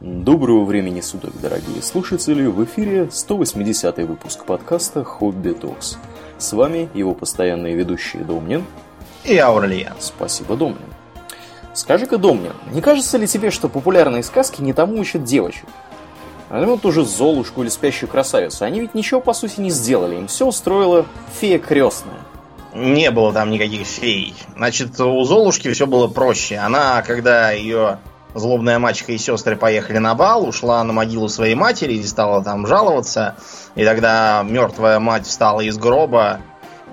Доброго времени суток, дорогие слушатели! В эфире 180 выпуск подкаста «Хобби Токс». С вами его постоянные ведущие Домнин и Аурлиен. Спасибо, Домнин. Скажи-ка, Домнин, не кажется ли тебе, что популярные сказки не тому учат девочек? Ну, ту же Золушку или Спящую красавицу. Они ведь ничего, по сути, не сделали. Им все устроила фея крестная. Не было там никаких фей. Значит, у Золушки все было проще. Она, когда ее злобная мачеха и сестры поехали на бал, ушла на могилу своей матери и стала там жаловаться. И тогда мертвая мать встала из гроба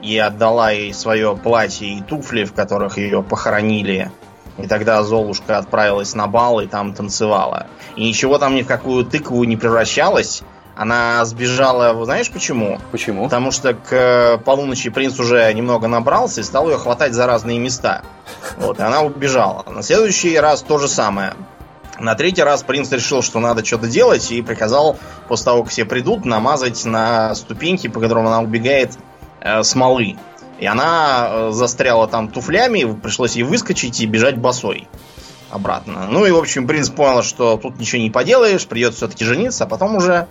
и отдала ей свое платье и туфли, в которых ее похоронили. И тогда Золушка отправилась на бал и там танцевала. И ничего там ни в какую тыкву не превращалась. Она сбежала, знаешь почему? Почему? Потому что к полуночи принц уже немного набрался и стал ее хватать за разные места. Вот, и она убежала. На следующий раз то же самое. На третий раз принц решил, что надо что-то делать, и приказал, после того, как все придут, намазать на ступеньки, по которым она убегает, э, смолы. И она э, застряла там туфлями, пришлось ей выскочить и бежать босой обратно. Ну и, в общем, принц понял, что тут ничего не поделаешь, придется все-таки жениться, а потом уже...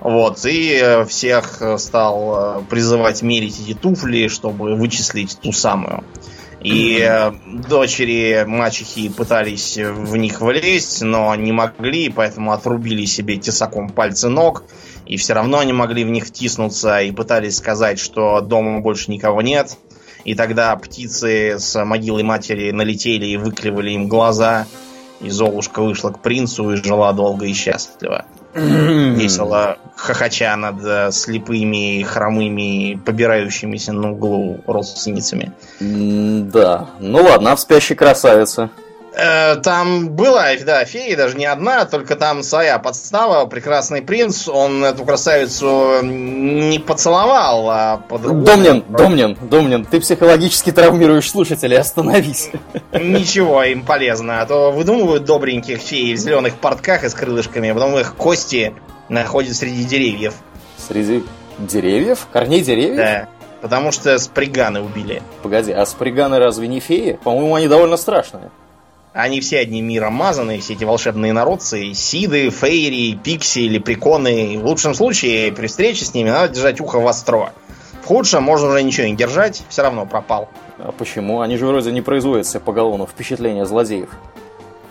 Вот, и э, всех стал призывать мерить эти туфли, чтобы вычислить ту самую. И э, дочери мачехи пытались в них влезть, но не могли, поэтому отрубили себе тесаком пальцы ног. И все равно они могли в них втиснуться и пытались сказать, что дома больше никого нет. И тогда птицы с могилы матери налетели и выклевали им глаза. И Золушка вышла к принцу и жила долго и счастливо. Весело хохоча над э, слепыми, хромыми, побирающимися на углу родственницами. Да. Ну ладно, а в спящей красавице? Э, там была, да, фея, даже не одна, только там своя подстава. Прекрасный принц, он эту красавицу не поцеловал, а по-другому. Домнин, Домнин, Домнин, ты психологически травмируешь слушателей, остановись. Ничего, им полезно, а то выдумывают добреньких фей в зеленых портках и с крылышками, а потом их кости находят среди деревьев. Среди деревьев? Корней деревьев? Да. Потому что сприганы убили. Погоди, а сприганы разве не феи? По-моему, они довольно страшные. Они все одним миром мазаны, все эти волшебные народцы, сиды, фейри, пикси, лепреконы. В лучшем случае, при встрече с ними надо держать ухо востро. В худшем можно уже ничего не держать, все равно пропал. А почему? Они же вроде не производят себе поголовно впечатления злодеев.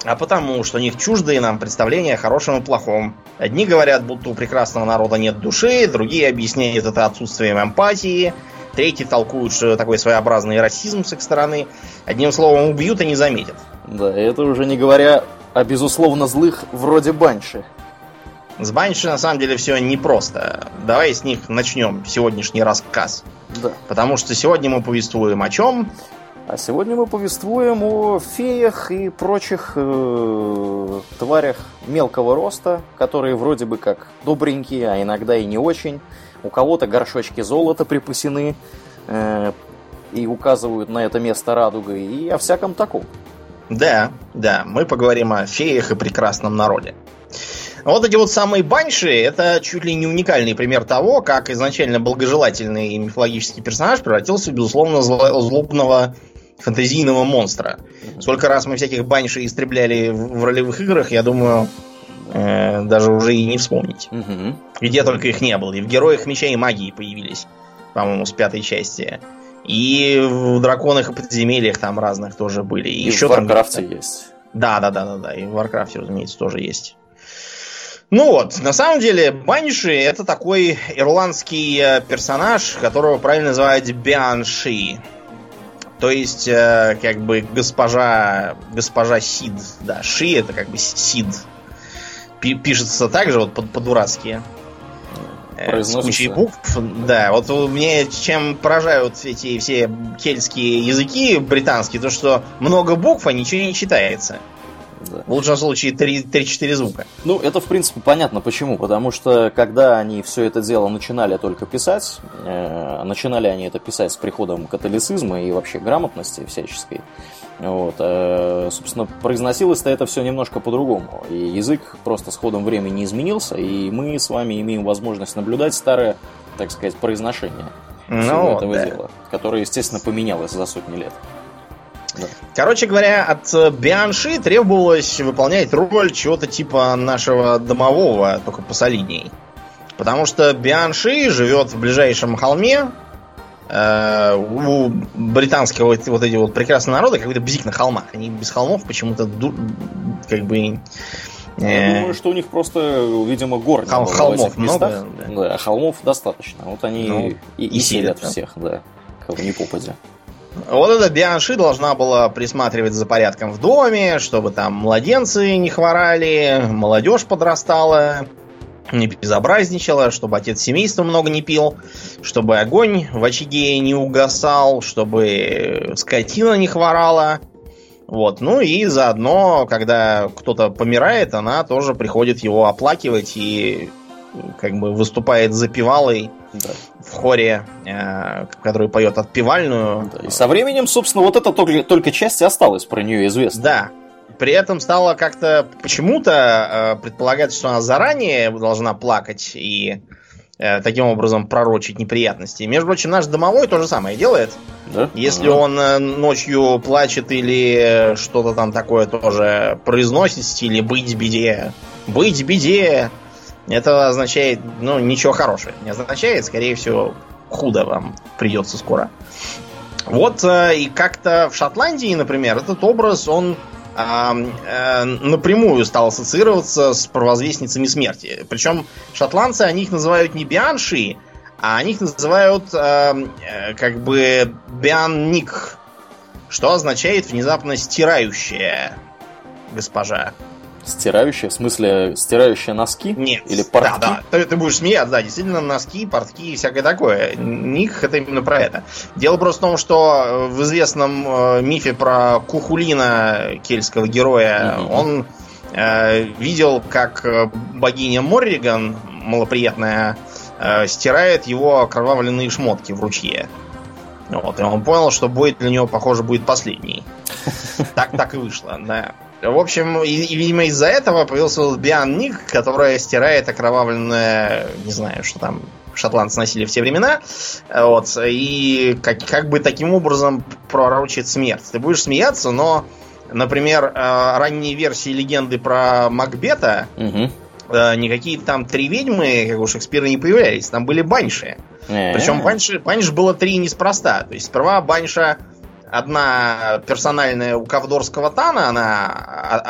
А потому, что у них чуждые нам представления о хорошем и плохом. Одни говорят, будто у прекрасного народа нет души, другие объясняют это отсутствием эмпатии, третьи толкуют, что такой своеобразный расизм с их стороны. Одним словом, убьют и не заметят. Да, это уже не говоря о безусловно злых вроде Банши. С Банши на самом деле все непросто. Давай с них начнем сегодняшний рассказ. Да. Потому что сегодня мы повествуем о чем? А сегодня мы повествуем о феях и прочих э, тварях мелкого роста, которые вроде бы как добренькие, а иногда и не очень. У кого-то горшочки золота припасены э, и указывают на это место радугой, и о всяком таком. Да, да, мы поговорим о феях и прекрасном народе. Вот эти вот самые банши, это чуть ли не уникальный пример того, как изначально благожелательный мифологический персонаж превратился в, безусловно, злобного фантазийного монстра. Сколько раз мы всяких банши истребляли в ролевых играх, я думаю, э, даже уже и не вспомнить. Угу. Где только их не было. И в Героях Меча и Магии появились, по-моему, с пятой части. И в драконах и подземельях там разных тоже были. И, и еще в Варкрафте там... есть. Да, да, да, да, да. И в Варкрафте, разумеется, тоже есть. Ну вот, на самом деле, Банши это такой ирландский э, персонаж, которого правильно называют bean sí. То есть, э, как бы госпожа, госпожа Сид. Да, Ши это как бы Сид. Пишется так же вот по-дурацки. Э, с кучей букв. Да, вот мне чем поражают эти все кельтские языки британские, то что много букв, а ничего не читается. Да. В лучшем случае 3-4 звука. Ну, это, в принципе, понятно почему. Потому что, когда они все это дело начинали только писать, э, начинали они это писать с приходом католицизма и вообще грамотности всяческой, вот. Э, собственно, произносилось-то это все немножко по-другому. И язык просто с ходом времени изменился, и мы с вами имеем возможность наблюдать старое, так сказать, произношение ну, этого да. дела, которое, естественно, поменялось за сотни лет. Да. Короче говоря, от Бианши требовалось выполнять роль чего-то типа нашего домового, только посолидней. Потому что Бианши живет в ближайшем холме. Э, у британского вот, вот эти вот прекрасные народы какой-то бзик на холмах. Они без холмов почему-то как бы я э, думаю, что у них просто, видимо, гор Хол- холмов много. Да. да, холмов достаточно. Вот они ну, и, и, и селят да? всех, да, кого не попадя. Вот эта Бианши должна была присматривать за порядком в доме, чтобы там младенцы не хворали, молодежь подрастала, не безобразничала, чтобы отец семейства много не пил, чтобы огонь в очаге не угасал, чтобы скотина не хворала. Вот. Ну и заодно, когда кто-то помирает, она тоже приходит его оплакивать и как бы выступает запевалой да. в хоре, э, который поет отпевальную. Да. И со временем, собственно, вот это только, только часть осталась про нее известно. Да. При этом стало как-то почему-то э, предполагать, что она заранее должна плакать и Э, таким образом пророчить неприятности. Между прочим, наш домовой то же самое делает. Да? Если ага. он э, ночью плачет или что-то там такое тоже произносит в стиле «быть беде», «быть беде», это означает, ну, ничего хорошего. Не означает, скорее всего, худо вам придется скоро. Вот э, и как-то в Шотландии, например, этот образ, он э, напрямую стал ассоциироваться с провозвестницами смерти. Причем шотландцы, они их называют не бианши, а они их называют э, как бы бианник, что означает внезапно стирающая госпожа. Стирающая? В смысле, стирающая носки? Нет. Или портки? Да, да. Ты, ты будешь смеяться, да, действительно, носки, портки и всякое такое. Ник это именно про это. Дело просто в том, что в известном э, мифе про Кухулина, кельтского героя, mm-hmm. он э, видел, как э, богиня Морриган, малоприятная, э, стирает его окровавленные шмотки в ручье. Вот, и он понял, что бой для него, похоже, будет последний. Так, так и вышло, да. В общем, и, и видимо, из-за этого появился Биан Ник, которая стирает окровавленное, не знаю, что там шотландцы носили в те времена. Вот, и как, как бы таким образом пророчит смерть. Ты будешь смеяться, но, например, э, ранние версии легенды про Макбета, угу. никакие там три ведьмы, как у Шекспира, не появлялись. Там были банши. Причем банши, банш было три неспроста. То есть сперва банша одна персональная у Кавдорского Тана, она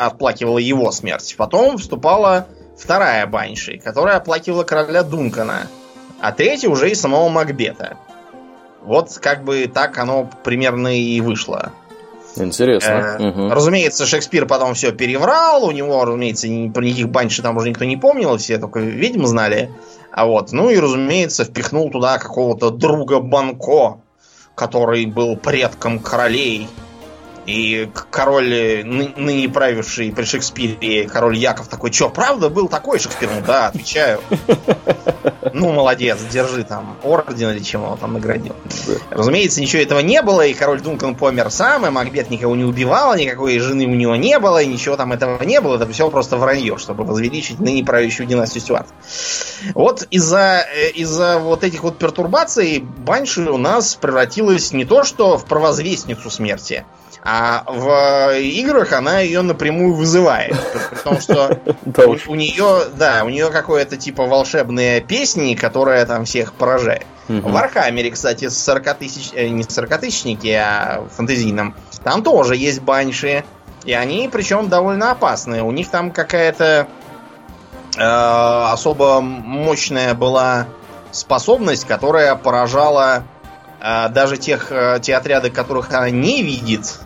отплакивала его смерть. Потом вступала вторая Банши, которая оплакивала короля Дункана. А третья уже и самого Макбета. Вот как бы так оно примерно и вышло. Интересно. Э, угу. Разумеется, Шекспир потом все переврал. У него, разумеется, ни, про никаких банши там уже никто не помнил, все только ведьмы знали. А вот, ну и, разумеется, впихнул туда какого-то друга Банко, который был предком королей. И король, э, ныне правивший при Шекспире, король Яков такой, что, правда был такой Шекспир? Ну да, отвечаю. Ну, молодец, держи там орден или чем он там наградил. Разумеется, ничего этого не было, и король Дункан помер сам, и Макбет никого не убивал, никакой жены у него не было, и ничего там этого не было. Это все просто вранье, чтобы возвеличить ныне правящую династию Стюарт. Вот из-за э, из вот этих вот пертурбаций Банши у нас превратилась не то что в провозвестницу смерти, а в играх она ее напрямую вызывает. Потому что у, у нее, да, у нее какое-то типа волшебные песни, которая там всех поражает. В Вархаммере, кстати, 40 тысяч, э, не 40 тысячники, а фантазийном, там тоже есть банши. И они, причем, довольно опасные. У них там какая-то э, особо мощная была способность, которая поражала э, даже тех, э, те отряды, которых она не видит,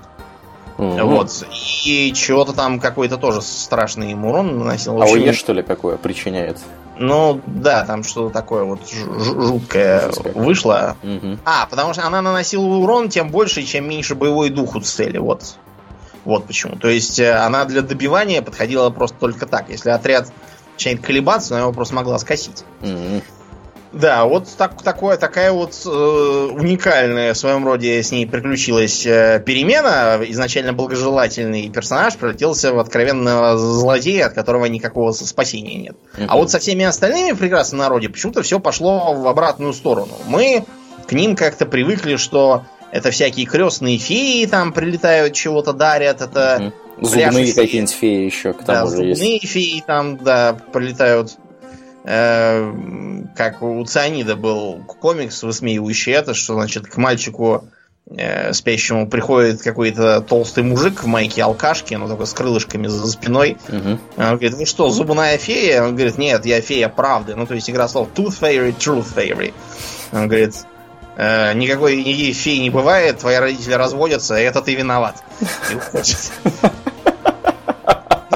Угу. Вот. И чего-то там какой-то тоже страшный ему урон наносил. А ОЕ, что ли, какое причиняет? Ну, да, там что-то такое вот жуткое вышло. Угу. А, потому что она наносила урон тем больше, чем меньше боевой дух у цели. Вот. Вот почему. То есть э, она для добивания подходила просто только так. Если отряд начинает колебаться, она его просто могла скосить. Угу. Да, вот так, такое, такая вот э, уникальная в своем роде с ней приключилась э, перемена. Изначально благожелательный персонаж превратился в откровенного злодея, от которого никакого спасения нет. Uh-huh. А вот со всеми остальными в прекрасном народе почему-то все пошло в обратную сторону. Мы к ним как-то привыкли, что Это всякие крестные феи там прилетают, чего-то дарят. Это угу. Зубные какие-нибудь феи еще к тому да, же зубные есть. феи там, да, прилетают. Э, как у Цианида был комикс, высмеивающий это, что, значит, к мальчику э, спящему приходит какой-то толстый мужик в майке алкашки, но только с крылышками за спиной. Мгм. Он говорит, вы что, зубная фея? Он говорит, нет, я фея правды. Ну, то есть игра слов Tooth Fairy, Truth Fairy. Он говорит, «Э, никакой фей не бывает, твои родители разводятся, и это ты виноват. И уходит.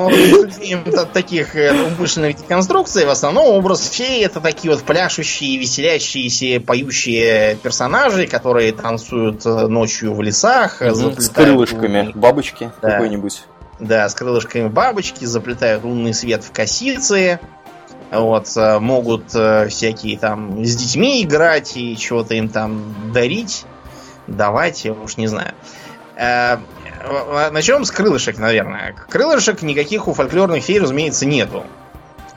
От таких э, умышленных деконструкций, в основном образ феи это такие вот пляшущие, веселящиеся, поющие персонажи, которые танцуют э, ночью в лесах. С крылышками бабочки Да. какой-нибудь. Да, с крылышками бабочки, заплетают лунный свет в косицы. Вот, э, могут всякие там с детьми играть и чего-то им там дарить, давать, я уж не знаю. Начнем с крылышек, наверное. Крылышек никаких у фольклорных фей, разумеется, нету.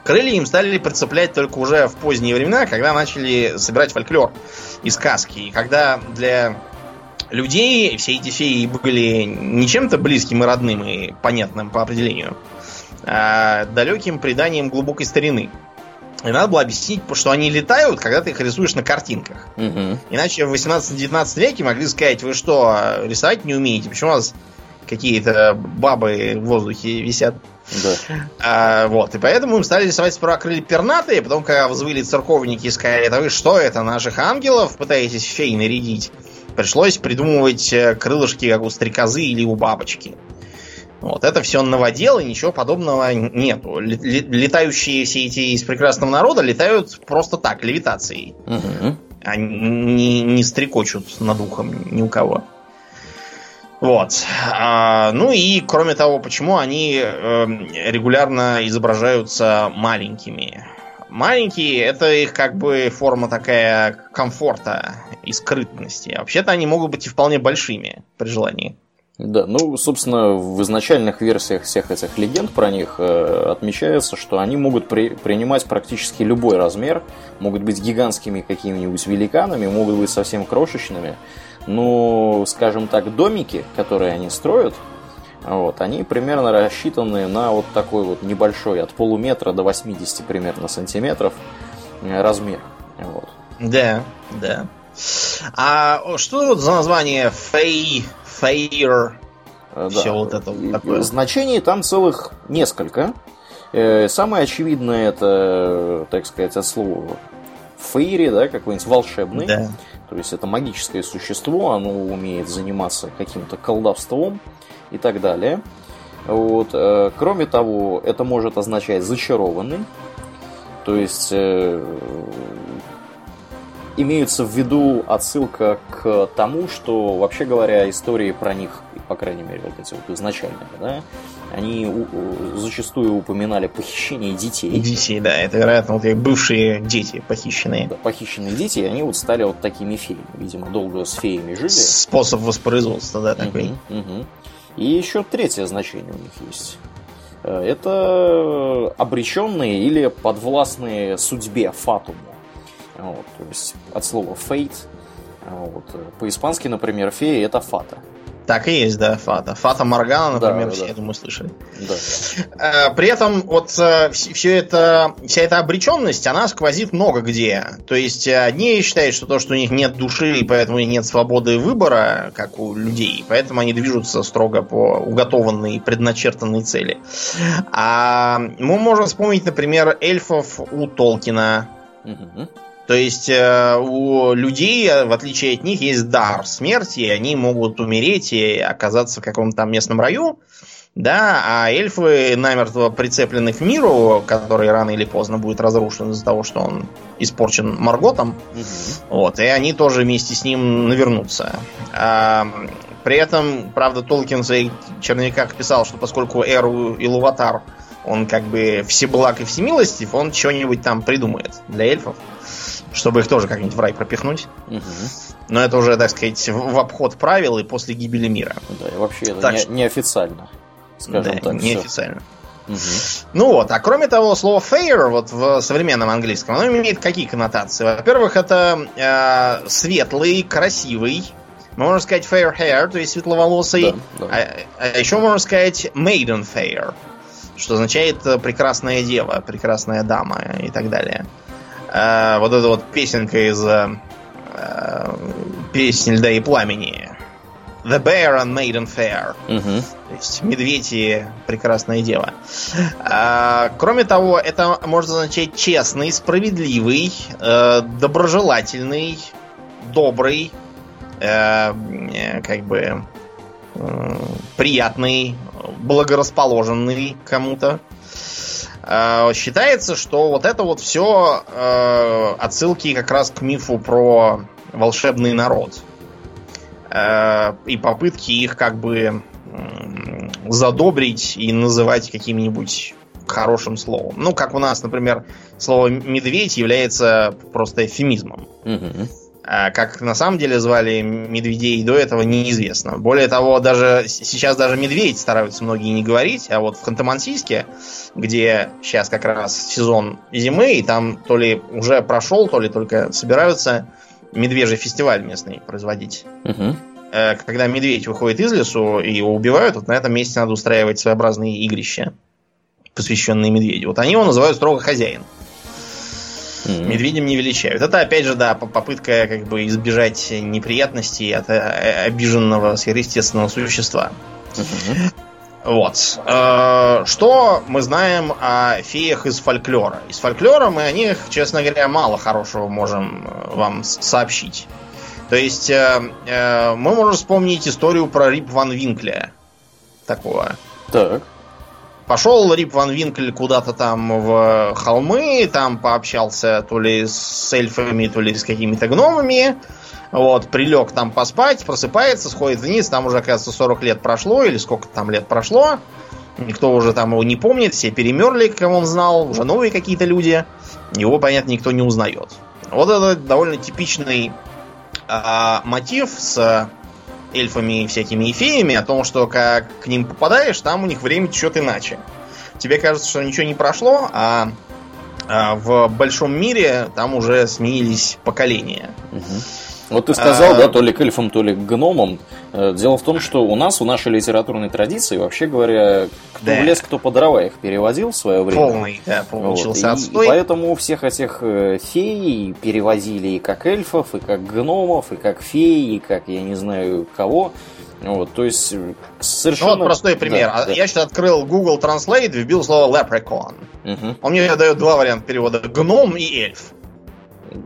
Крылья им стали прицеплять только уже в поздние времена, когда начали собирать фольклор и сказки. И когда для людей все эти феи были не чем-то близким и родным и понятным по определению, а далеким преданием глубокой старины. И надо было объяснить, что они летают, когда ты их рисуешь на картинках. Мгм. Иначе в 18-19 веке могли сказать, вы что, рисовать не умеете? Почему у вас какие-то бабы в воздухе висят? Да. А, вот, и поэтому им стали рисовать сперва крылья пернатые, потом, когда взвыли церковники и сказали, это вы что, это наших ангелов пытаетесь фей нарядить? Пришлось придумывать э, крылышки, как у стрекозы или у бабочки. Вот, это все новодел, и ничего подобного нету. Ле- ле- Летающие все эти из прекрасного народа летают просто так, левитацией. Мгм. Они не, не стрекочут над ухом ни у кого. Вот. А, ну и, кроме того, почему они э, регулярно изображаются маленькими? Маленькие это их как бы форма такая комфорта и скрытности. А вообще-то они могут быть и вполне большими при желании. Да, ну, собственно, в изначальных версиях всех этих легенд про них э, отмечается, что они могут при- принимать практически любой размер, могут быть гигантскими какими-нибудь великанами, могут быть совсем крошечными. Но, скажем так, домики, которые они строят, вот, они примерно рассчитаны на вот такой вот небольшой, от полуметра до 80 примерно сантиметров э, размер. Вот. Да, да. А что вот за название Фей, Фейр? Э, Всё вот это вот такое. Значений там целых несколько. Э, Самое очевидное это, так сказать, от слова фейри, да, какой-нибудь волшебный. Да. То есть это магическое существо, оно умеет заниматься каким-то колдовством и так далее. Вот. э, Кроме того, это может означать зачарованный. То есть э, имеется в виду отсылка к тому, что, вообще говоря, истории про них, по крайней мере, вот эти вот изначальные, да, они у- зачастую упоминали похищение детей. Детей, да, это, вероятно, вот их бывшие дети похищенные. Да, похищенные дети, они вот стали вот такими феями. Видимо, долго с феями жили. Способ воспроизводства, да, такой. Мгм, мгм. И еще третье значение у них есть. Э, Это обреченные или подвластные судьбе фатуму. Вот, то есть от слова fate. Вот. По-испански, например, фея это фата. Так и есть, да, Фата. Фата Моргана, например, да, все, да. я думаю, слышали. Да. Э, При этом вот все это, вся эта обреченность, она сквозит много где. То есть э, одни считают, что то, что у них нет души, и поэтому у них нет свободы выбора, как у людей, поэтому они движутся строго по уготованной, предначертанной цели. А мы можем вспомнить, например, эльфов у Толкина, Мгм. То есть э, у людей, э, в отличие от них, есть дар смерти, и они могут умереть и оказаться в каком-то там местном раю. Да, а эльфы намертво прицеплены к миру, который рано или поздно будет разрушен из-за того, что он испорчен Марготом. Мгм. Вот, и они тоже вместе с ним навернутся. А, при этом, правда, Толкин в своих черновиках писал, что поскольку Эру и Луватар, он как бы всеблаг и всемилостив, он что-нибудь там придумает для эльфов, чтобы их тоже как-нибудь в рай пропихнуть. Мгм. Но это уже, так сказать, в обход правил и после гибели мира. Да, и вообще это Так не- что- неофициально. Скажем да, так. неофициально. Мгм. Ну вот, а кроме того, слово fair вот в современном английском, оно имеет какие коннотации? Во-первых, это э, светлый, красивый, Можно сказать fair hair, то есть светловолосый. Да, да. А, а еще можно сказать maiden fair, что означает э, прекрасная дева, прекрасная дама и так далее. А, вот эта вот песенка из э, э, песни льда и пламени. The Bear and Maiden Fair. Мгм. То есть медведь и прекрасная дева. А, кроме того, это может означать честный, справедливый, э, доброжелательный, добрый, э, э, как бы э, приятный, благорасположенный кому-то. Э, считается, что вот это вот все отсылки как раз к мифу про волшебный народ. Э, и попытки их как бы м, задобрить и называть каким-нибудь хорошим словом. Ну, как у нас, например, слово медведь является просто эвфемизмом. Мгм. А как на самом деле звали медведей до этого, неизвестно. Более того, даже сейчас даже медведь стараются многие не говорить, а вот в Ханты-Мансийске, где сейчас как раз сезон зимы, и там то ли уже прошел, то ли только собираются медвежий фестиваль местный производить. Э, Когда медведь выходит из лесу и его убивают, вот на этом месте надо устраивать своеобразные игрища, посвященные медведю. Вот они его называют строго хозяин. Мгм. Медведем не величают. Это опять же, да, по- попытка как бы избежать неприятностей от э, обиженного сверхъестественного существа. Мгм. Вот. Э, Что мы знаем о феях из фольклора? Из фольклора мы о них, честно говоря, мало хорошего можем э, вам сообщить. То есть э, э, мы можем вспомнить историю про Рип Ван Винкля. Такого. Так. Пошел Рип Ван Винкль куда-то там в холмы, там пообщался то ли с эльфами, то ли с какими-то гномами. Вот, прилег там поспать, просыпается, сходит вниз, там уже, оказывается, 40 лет прошло, или сколько там лет прошло. Никто уже там его не помнит, все перемерли, кого он знал, уже новые какие-то люди. Его, понятно, никто не узнает. Вот это довольно типичный а, мотив с эльфами и всякими и о том, что как к ним попадаешь, там у них время течет иначе. Тебе кажется, что ничего не прошло, а, а в большом мире там уже сменились поколения. Мгм. Вот ты сказал, А- да, то ли к эльфам, то ли к гномам. Э, Дело в том, что у нас, у нашей литературной традиции, вообще говоря, кто Да. в лес, кто по дрова их переводил в свое время. Полный, да, Вот. получился И- отстой. И поэтому всех этих э, фей перевозили и как эльфов, и как гномов, и как феи, и как я не знаю кого. Вот, то есть э, Ну совершенно... вот простой пример. Да, да. Я сейчас открыл Google Translate, вбил слово leprechaun. Мгм. Он мне дает два варианта перевода. Гном и эльф.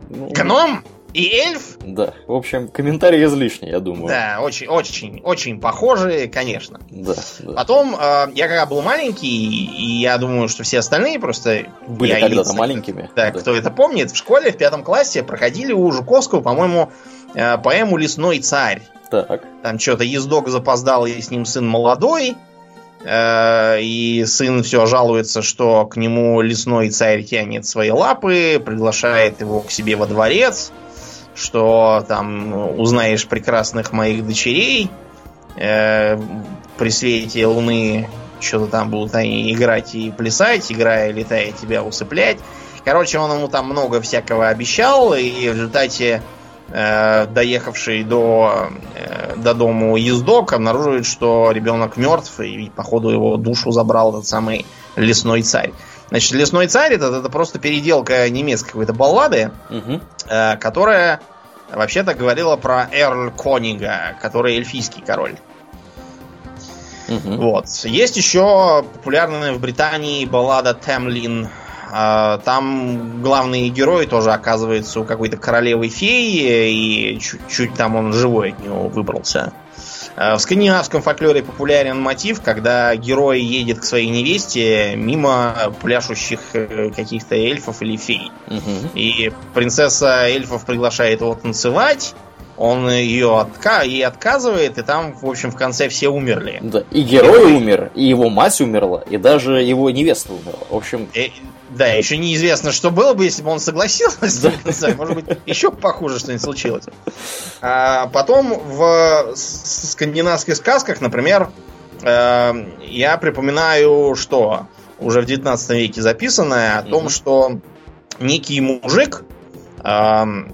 Ну, Гном и эльф? Да. В общем, комментарий излишний, я думаю. Да, очень, очень, очень похожие, конечно. Да, да. Потом, э, я когда был маленький, и я думаю, что все остальные просто... Были когда-то маленькими. Так, Да. кто это помнит, в школе в пятом классе проходили у Жуковского, по-моему, э, поэму «Лесной царь». Так. Там что-то ездок запоздал, и с ним сын молодой. э, И сын все жалуется, что к нему лесной царь тянет свои лапы, приглашает его к себе во дворец, что там узнаешь прекрасных моих дочерей. э, При свете луны что-то там будут они играть и плясать, играя, летая, тебя усыплять. Короче, он ему там много всякого обещал, и в результате э, доехавший до, э, до дому ездок обнаруживает, что ребенок мертв, и походу его душу забрал этот самый лесной царь. Значит, лесной царь это, это просто переделка немецкой какой-то баллады, Мгм. э, которая вообще-то говорила про Эрль Конига, который эльфийский король. Мгм. Вот. Есть еще популярная в Британии баллада Темлин. А, Там главный герой тоже оказывается у какой-то королевы феи, и чуть-чуть там он живой от него выбрался. А, В скандинавском фольклоре популярен мотив, когда герой едет к своей невесте мимо пляшущих э, каких-то эльфов или фей. Мгм. И принцесса эльфов приглашает его танцевать, он ее отка ей отказывает, и там, в общем, в конце все умерли. Да. И герой умер, и его мать умерла, и даже его невеста умерла. В общем, Э, да, еще неизвестно, что было бы, если бы он согласился. Да. Не знаю, Может быть, еще похуже что-нибудь случилось. А потом в скандинавских сказках, например, э, я припоминаю, что уже в 19 веке записанное о том, что некий мужик, эм,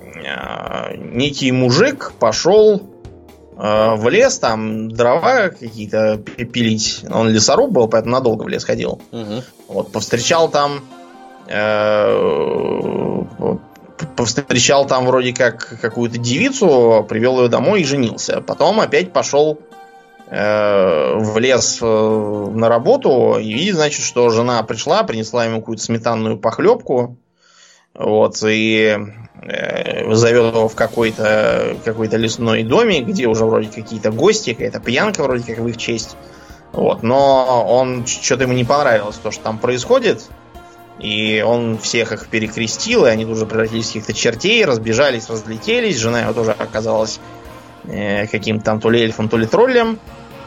некий мужик пошел э, в лес, там дрова какие-то пилить. Он лесоруб был, поэтому надолго в лес ходил. Мгм. Вот, повстречал там... э, повстречал там вроде как какую-то девицу, привел ее домой и женился. Потом опять пошел э, в лес э, на работу и видит, значит, что жена пришла, принесла ему какую-то сметанную похлебку. Вот, и э, зовет его в какой-то какой лесной домик, где уже вроде какие-то гости, какая-то пьянка вроде как в их честь. Вот, но он что-то ему не понравилось, то, что там происходит. И он всех их перекрестил, и они тут же превратились в каких-то чертей, разбежались, разлетелись. Жена его тоже оказалась э, каким-то там то ли эльфом, то ли троллем.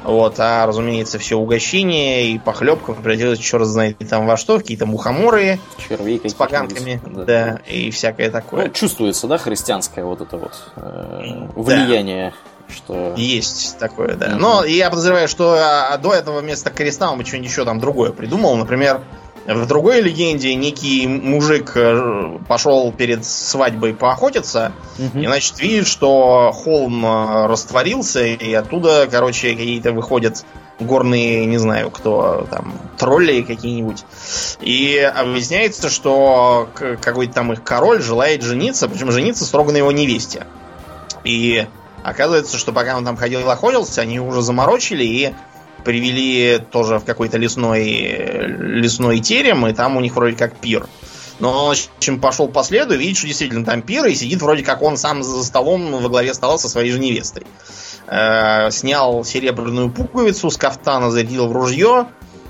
Вот, а, разумеется, все угощение и похлебка превратилось черт знает там во что, какие-то мухоморы Червей с поганками, да. и всякое такое. Ну, чувствуется, да, христианское вот это вот э, влияние, что... Есть такое, да. Мгм. Но я подозреваю, что а, до этого вместо креста он бы что-нибудь еще там другое придумал. Например, в другой легенде некий мужик э, пошел перед свадьбой поохотиться, Мгм. и, значит, видит, что холм э, растворился, и оттуда, короче, какие-то выходят горные, не знаю, кто там, тролли какие-нибудь. И объясняется, что какой-то там их король желает жениться, причем жениться строго на его невесте. И оказывается, что пока он там ходил и охотился, они уже заморочили и привели тоже в какой-то лесной, лесной терем, и там у них вроде как пир. Но он, общем, пошел по следу видит, что действительно там пир, и сидит вроде как он сам за столом во главе стола со своей же невестой. Э, снял серебряную пуговицу с кафтана, зарядил в ружье,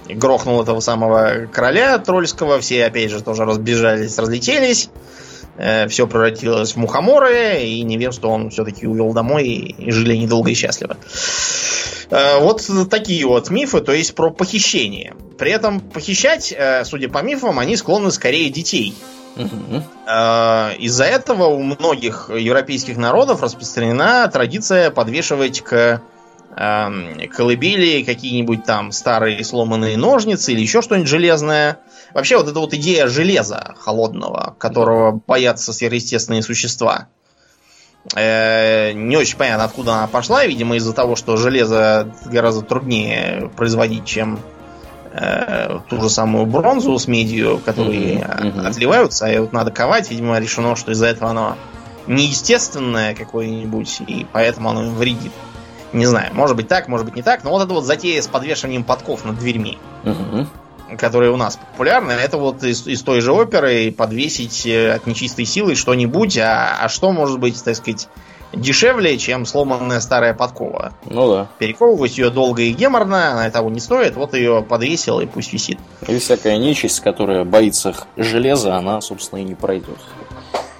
грохнул этого самого короля трольского, все опять же тоже разбежались, разлетелись. Все превратилось в мухоморы, и невесту он все-таки увел домой, и, жили недолго и счастливо. Э, Вот такие вот мифы, то есть про похищение. При этом похищать, э, судя по мифам, они склонны скорее детей. Э, Из-за этого у многих европейских народов распространена традиция подвешивать к колыбели какие-нибудь там старые сломанные ножницы или еще что-нибудь железное. Вообще вот эта вот идея железа холодного, которого боятся сверхъестественные существа. Э, не очень понятно, откуда она пошла. Видимо, из-за того, что железо гораздо труднее производить, чем э, ту же самую бронзу с медью, которые мгм. отливаются, а вот надо ковать. Видимо, решено, что из-за этого оно неестественное какое-нибудь, и поэтому оно им вредит. Не знаю, может быть так, может быть не так, но вот эта вот затея с подвешиванием подков над дверьми, Мгм. которые у нас популярны, это вот из, из той же оперы подвесить э, от нечистой силы что-нибудь, а, а что может быть, так сказать, дешевле, чем сломанная старая подкова. Ну да. Перековывать ее долго и геморно, она того не стоит, вот ее подвесил и пусть висит. И всякая нечисть, которая боится железа, она, собственно, и не пройдет.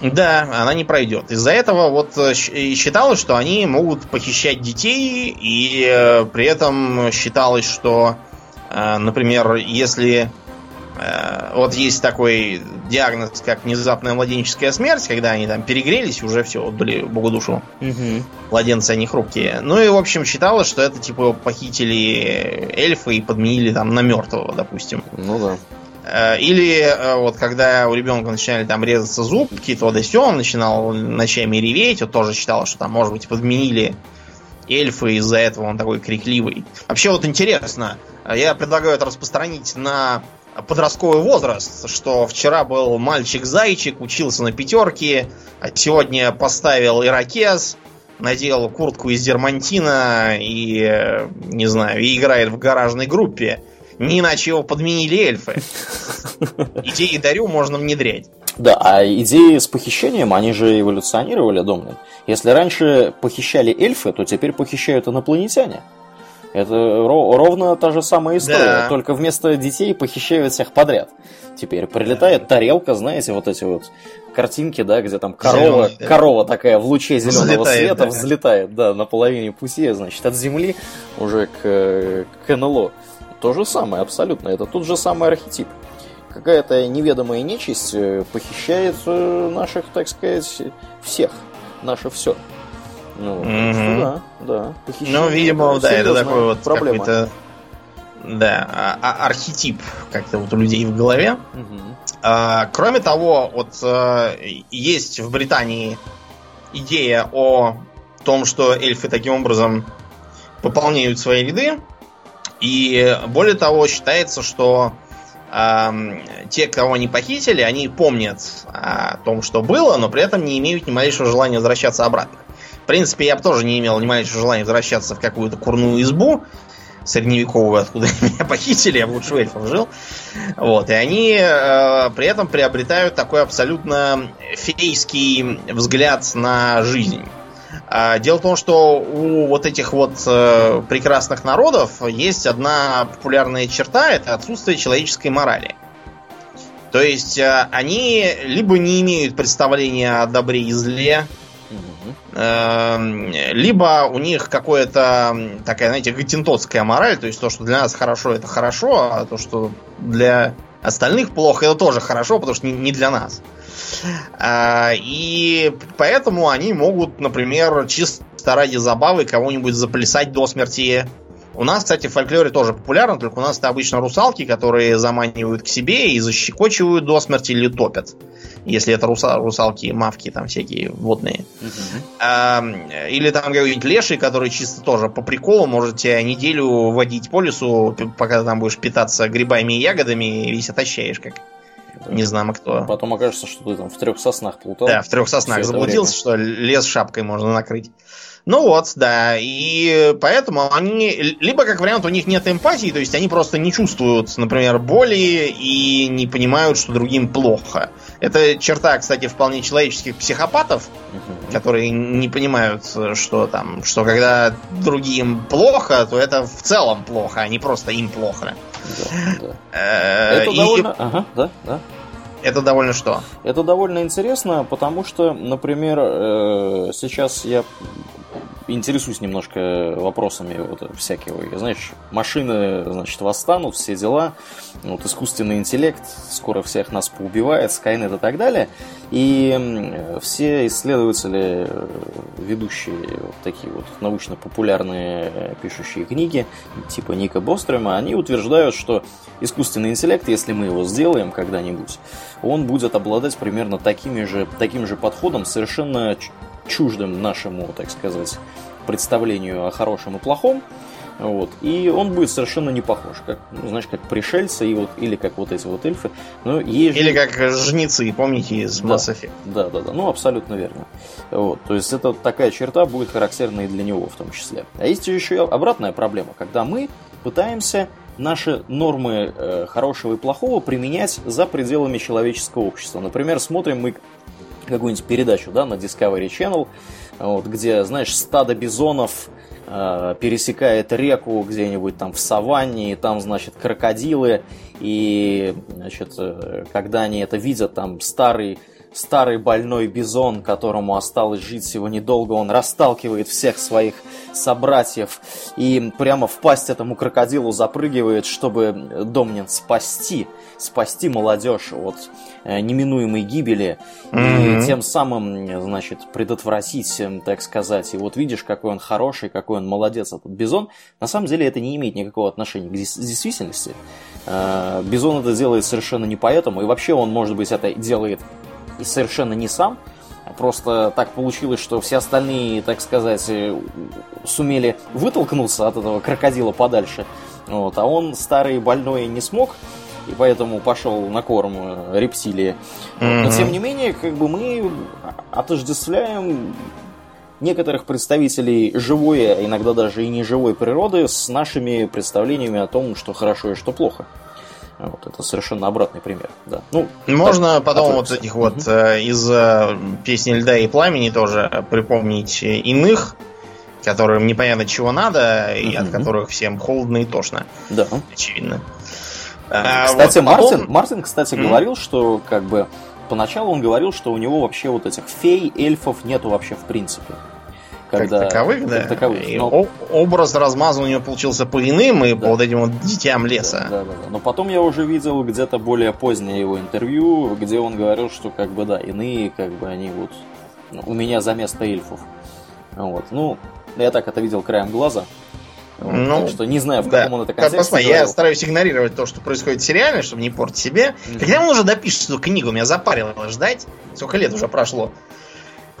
Да, она не пройдет. Из-за этого вот э, считалось, что они могут похищать детей, и э, при этом считалось, что, э, например, если вот есть такой диагноз, как внезапная младенческая смерть, когда они там перегрелись, уже все, отдали Богу душу. Младенцы, они хрупкие. Ну и, в общем, считалось, что это, типа, похитили эльфы и подменили там на мертвого, допустим. Ну да. Э, Или э, вот когда у ребенка начинали там резаться зубки, то да сё, он начинал ночами реветь, вот тоже считал, что там, может быть, подменили эльфы, из-за этого он такой крикливый. Вообще вот интересно, э, я предлагаю это распространить на подростковый возраст, что вчера был мальчик-зайчик, учился на пятерке, а сегодня поставил ирокез, надел куртку из дермантина и, не знаю, и играет в гаражной группе. Не иначе его подменили эльфы. Идеи дарю, можно внедрять. Да, а идеи с похищением, они же эволюционировали, Домнин. Если раньше похищали эльфы, то теперь похищают инопланетяне. Это ро- ровно та же самая история, Да. только вместо детей похищают всех подряд. Теперь прилетает тарелка, знаете, вот эти вот картинки, да, где там корова, Зелёный, да. корова такая в луче зеленого Взлетает, света да. взлетает, да, на половине пути, значит, от земли уже к, э, к НЛО. То же самое, абсолютно. Это тот же самый архетип. Какая-то неведомая нечисть э, похищает наших, так сказать, всех. Наше все. Ну, что Мгм. да, да. Похищение Ну, видимо, да, это такой вот проблема. какой-то... Да, а- а- архетип как-то вот у людей в голове. Мгм. А, Кроме того, вот э, есть в Британии идея о том, что эльфы таким образом пополняют свои ряды. И более того, считается, что э, те, кого они похитили, они помнят о том, что было, но при этом не имеют ни малейшего желания возвращаться обратно. В принципе, я бы тоже не имел ни малейшего желания возвращаться в какую-то курную избу средневековую, откуда меня похитили, я лучше в эльфов жил. Вот, и они э, при этом приобретают такой абсолютно фейский взгляд на жизнь. А, дело в том, что у вот этих вот э, прекрасных народов есть одна популярная черта, это отсутствие человеческой морали. То есть э, они либо не имеют представления о добре и зле, эм, либо у них какое-то такая, знаете, гатентотская мораль, то есть то, что для нас хорошо, это хорошо, а то, что для остальных плохо, это тоже хорошо, потому что не для нас. А, и поэтому они могут, например, чисто ради забавы кого-нибудь заплясать до смерти. У нас, кстати, в фольклоре тоже популярно, только у нас это обычно русалки, которые заманивают к себе и защекочивают до смерти или топят. Если это русал, русалки, мавки там всякие водные. А, или там какой-нибудь леший, который чисто тоже по приколу может тебя неделю водить по лесу, пока ты там будешь питаться грибами и ягодами, и весь отощаешь как не знаю, кто. Потом окажется, что ты там в трех соснах плутал. Да, в трех соснах заблудился, что лес шапкой можно накрыть. Ну вот, да, и поэтому они, либо как вариант у них нет эмпатии, то есть они просто не чувствуют, например, боли и не понимают, что другим плохо. Это черта, кстати, вполне человеческих психопатов, угу. которые не понимают, что там, что когда другим плохо, то это в целом плохо, а не просто им плохо. Да, да. Э, это довольно... Ага, да, да. Это довольно что? Это довольно интересно, потому что, например, э, сейчас я интересуюсь немножко вопросами вот всякого. Знаешь, машины, значит, восстанут, все дела. Вот искусственный интеллект скоро всех нас поубивает, Skynet и так далее. И все исследователи, э, ведущие вот такие вот научно-популярные пишущие книги, типа Ника Бострема, они утверждают, что искусственный интеллект, если мы его сделаем когда-нибудь, он будет обладать примерно такими же, таким же подходом, совершенно чуждым нашему, так сказать, представлению о хорошем и плохом. Вот. И он будет совершенно не похож, как, ну, знаешь, как пришельцы и вот, или как вот эти вот эльфы. Но есть или как жнецы, помните, из Mass Effect. Да, да, да, ну абсолютно верно. Вот. То есть это такая черта будет характерна и для него в том числе. А есть еще обратная проблема, когда мы пытаемся наши нормы э, хорошего и плохого применять за пределами человеческого общества. Например, смотрим мы какую-нибудь передачу да, на Discovery Channel, вот, где, знаешь, стадо бизонов э, пересекает реку где-нибудь там в саванне, и там, значит, крокодилы, и, значит, э, когда они это видят, там старый старый больной бизон, которому осталось жить всего недолго, он расталкивает всех своих собратьев и прямо в пасть этому крокодилу запрыгивает, чтобы Домнин спасти, спасти молодежь от э, неминуемой гибели mm-hmm. и тем самым, значит, предотвратить, эм, так сказать. И вот видишь, какой он хороший, какой он молодец, этот бизон. На самом деле это не имеет никакого отношения к действительности. Э, бизон это делает совершенно не поэтому, и вообще он, может быть, это делает и совершенно не сам, Просто так получилось, что все остальные, так сказать, э, сумели вытолкнуться от этого крокодила подальше. Вот, а он, старый больной, не смог, и поэтому пошел на корм э, рептилии. Mm-hmm. Но тем не менее, как бы мы отождествляем некоторых представителей живой, а иногда даже и неживой природы с нашими представлениями о том, что хорошо и что плохо. Вот это совершенно обратный пример, да. Ну, Можно так, потом вот этих вот угу. из э, песни льда и пламени тоже припомнить иных, которым непонятно чего надо, и от которых всем холодно и тошно. Да. Очевидно. А, кстати, вот, Мартин, потом... Мартин, кстати, говорил, что как бы поначалу он говорил, что у него вообще вот этих фей, эльфов нету вообще в принципе когда... Как таковых, да. Как таковых. И но... Образ размазан у него получился по иным и да. по вот этим вот детям леса. Да, да, да, Но потом я уже видел где-то более позднее его интервью, где он говорил, что как бы да, иные, как бы они вот ну, у меня за место эльфов. Вот. Ну, я так это видел краем глаза. Вот, ну, так что не знаю, в каком да. он это контексте Посмотри, я стараюсь игнорировать то, что происходит в сериале, чтобы не портить себе. Mm-hmm. Когда он уже допишет эту книгу, меня запарило ждать. Сколько лет уже прошло.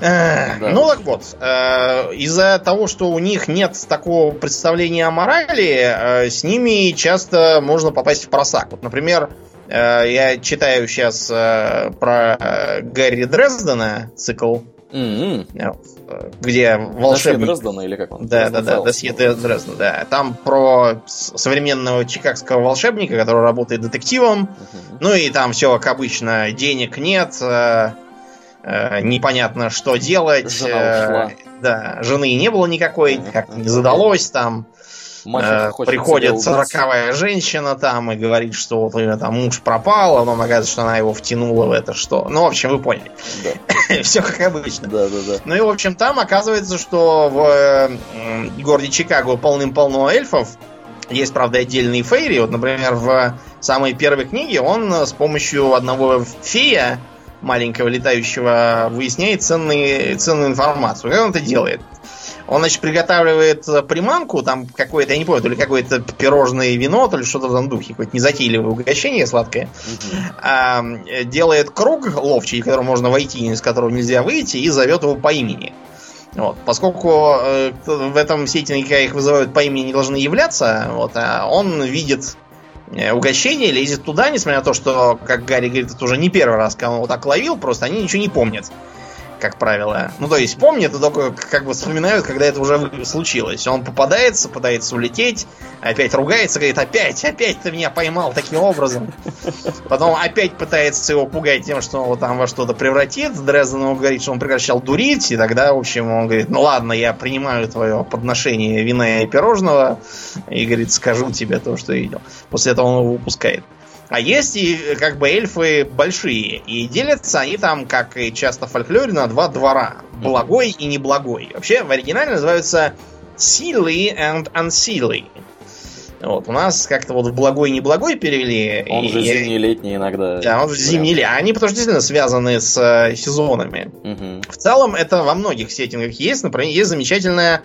Да. Ну так вот, э, из-за того, что у них нет такого представления о морали, э, с ними часто можно попасть в просак. Вот, например, э, я читаю сейчас про Гарри Дрездена цикл, mm-hmm. где волшебник... Дрездена или как он? Да, да, да, Досье Дрездена, да. Там про современного чикагского волшебника, который работает детективом. Mm-hmm. Ну и там все как обычно, денег нет, Э, непонятно, что делать. Жена ушла. Э, да, жены не было никакой, как не задалось там. Э, приходит сороковая женщина там и говорит, что вот у нее там муж пропал, а потом оказывается, что она его втянула в это что. Ну, в общем, вы поняли. Да. Все как обычно. Да, да, да. Ну и, в общем, там оказывается, что в э, городе Чикаго полным-полно эльфов. Есть, правда, отдельные фейри. Вот, например, в самой первой книге он с помощью одного фея маленького летающего выясняет ценные, ценную информацию. Как он это делает? Он, значит, приготавливает приманку, там какое-то, я не помню, то ли какое-то пирожное вино, то ли что-то в этом духе, какое-то незатейливое угощение сладкое. Угу. А, делает круг ловчий, в который можно войти, из которого нельзя выйти, и зовет его по имени. Вот. Поскольку э, в этом сеттинге их вызывают по имени не должны являться, вот, а он видит угощение, лезет туда, несмотря на то, что, как Гарри говорит, это уже не первый раз, когда он так ловил, просто они ничего не помнят как правило. Ну, то есть помнят, но только как бы вспоминают, когда это уже случилось. Он попадается, пытается улететь, опять ругается, говорит, опять, опять ты меня поймал таким образом. Потом опять пытается его пугать тем, что он его там во что-то превратит. Дрезден ему говорит, что он прекращал дурить, и тогда, в общем, он говорит, ну ладно, я принимаю твое подношение вина и пирожного, и, говорит, скажу тебе то, что видел. После этого он его выпускает. А есть и как бы эльфы большие. И делятся они там, как и часто в фольклоре, на два двора. Благой и неблагой. Вообще в оригинале называются Sealy and Unsealy. Вот, у нас как-то вот в благой и неблагой перевели. Он и, же зимний-летний иногда. Да, он же зимний Они потому что действительно связаны с э, сезонами. Угу. В целом это во многих сеттингах есть. Например, есть замечательная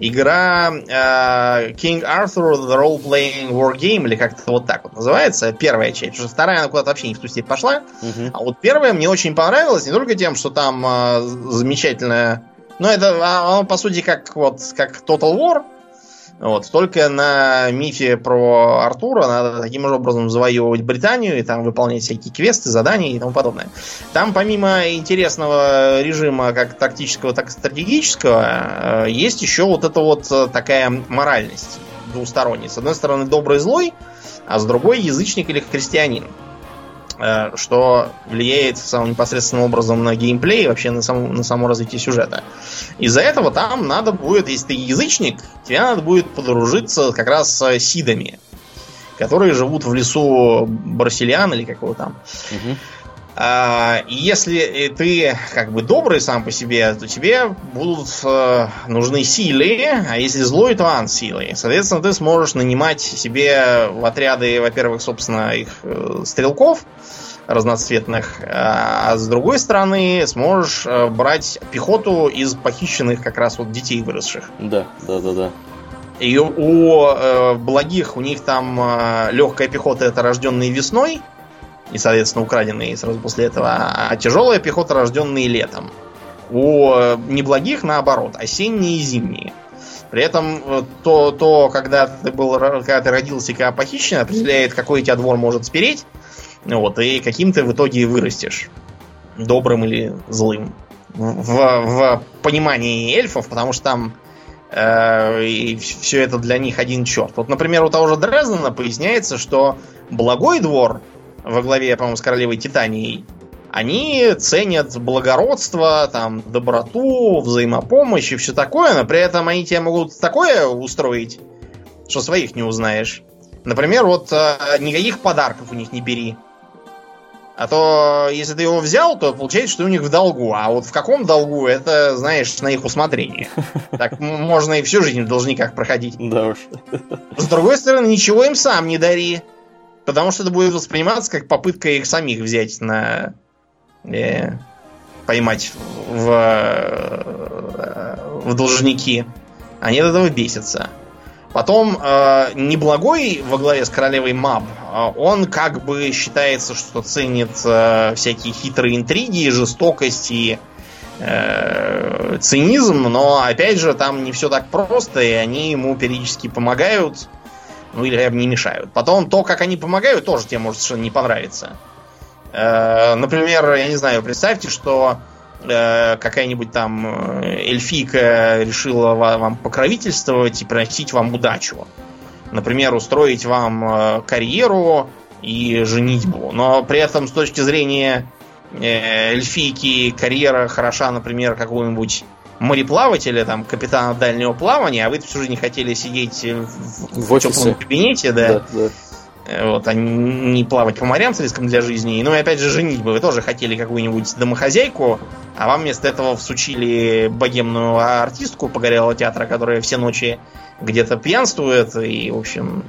игра э, King Arthur The Role Playing War Game, или как-то вот так вот называется, первая часть. Потому что вторая, она куда-то вообще не в ту степь пошла. Uh-huh. А вот первая мне очень понравилась, не только тем, что там э, замечательная... Ну, это, а, оно, по сути, как вот как Total War, вот. Только на мифе про Артура надо таким же образом завоевывать Британию и там выполнять всякие квесты, задания и тому подобное. Там помимо интересного режима как тактического, так и стратегического, э, есть еще вот эта вот э, такая моральность двусторонняя. С одной стороны добрый злой, а с другой язычник или христианин. Э, что влияет самым непосредственным образом на геймплей и вообще на, само, на само развитие сюжета. Из-за этого там надо будет, если ты язычник, тебе надо будет подружиться как раз с сидами, которые живут в лесу Барселиан или какого там. Угу. А, если ты как бы добрый сам по себе, то тебе будут э, нужны силы, а если злой, то ансилы. Соответственно, ты сможешь нанимать себе в отряды, во-первых, собственно, их э, стрелков разноцветных, а, а с другой стороны сможешь э, брать пехоту из похищенных как раз вот детей выросших. Да, да, да, да. И у э, благих у них там э, легкая пехота это рожденные весной, и, соответственно, украденные сразу после этого, а тяжелая пехота, рожденные летом. У э, неблагих, наоборот, осенние и зимние. При этом э, то, то когда ты был, когда ты родился, когда похищен, определяет, какой тебя двор может спереть, вот, и каким ты в итоге вырастешь. Добрым или злым. В, в понимании эльфов, потому что там э, и все это для них один черт. Вот, например, у того же Дрездена поясняется, что благой двор во главе, по-моему, с королевой Титанией, они ценят благородство, там, доброту, взаимопомощь и все такое, но при этом они тебе могут такое устроить, что своих не узнаешь. Например, вот э, никаких подарков у них не бери. А то, если ты его взял, то получается, что у них в долгу. А вот в каком долгу, это, знаешь, на их усмотрение. Так можно и всю жизнь в должниках проходить. Да уж. С другой стороны, ничего им сам не дари. Потому что это будет восприниматься как попытка их самих взять на... Э, поймать в, э, в должники. Они от этого бесятся. Потом э, неблагой во главе с королевой Маб, э, он как бы считается, что ценит э, всякие хитрые интриги, жестокости, э, цинизм, но опять же там не все так просто, и они ему периодически помогают, ну или не мешают. Потом то, как они помогают, тоже тебе может совершенно не понравиться. Э, например, я не знаю, представьте, что э, какая-нибудь там э, эльфийка решила вам покровительствовать и приносить вам удачу. Например, устроить вам карьеру и женитьбу. Но при этом с точки зрения эльфийки карьера хороша, например, какого-нибудь мореплавателя, там, капитана дальнего плавания, а вы всю жизнь хотели сидеть в, в теплом кабинете, да. да, да Э, вот, а не плавать по морям с риском для жизни. Ну и опять же, женить бы. Вы тоже хотели какую-нибудь домохозяйку, а вам вместо этого всучили богемную артистку погорелого театра, которая все ночи где-то пьянствует. И, в общем...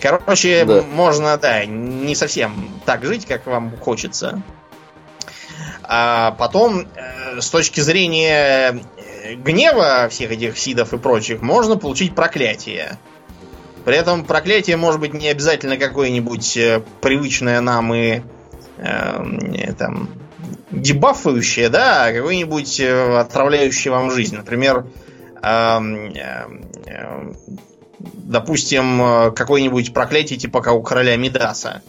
Короче, да. можно, да, не совсем так жить, как вам хочется. А потом, э, с точки зрения э, гнева всех этих сидов и прочих, можно получить проклятие. При этом проклятие может быть не обязательно какое-нибудь э, привычное нам и э, там дебафающее, да, а какое-нибудь отравляющее вам жизнь. Например, э, э, допустим, какое-нибудь проклятие типа как у короля Мидаса.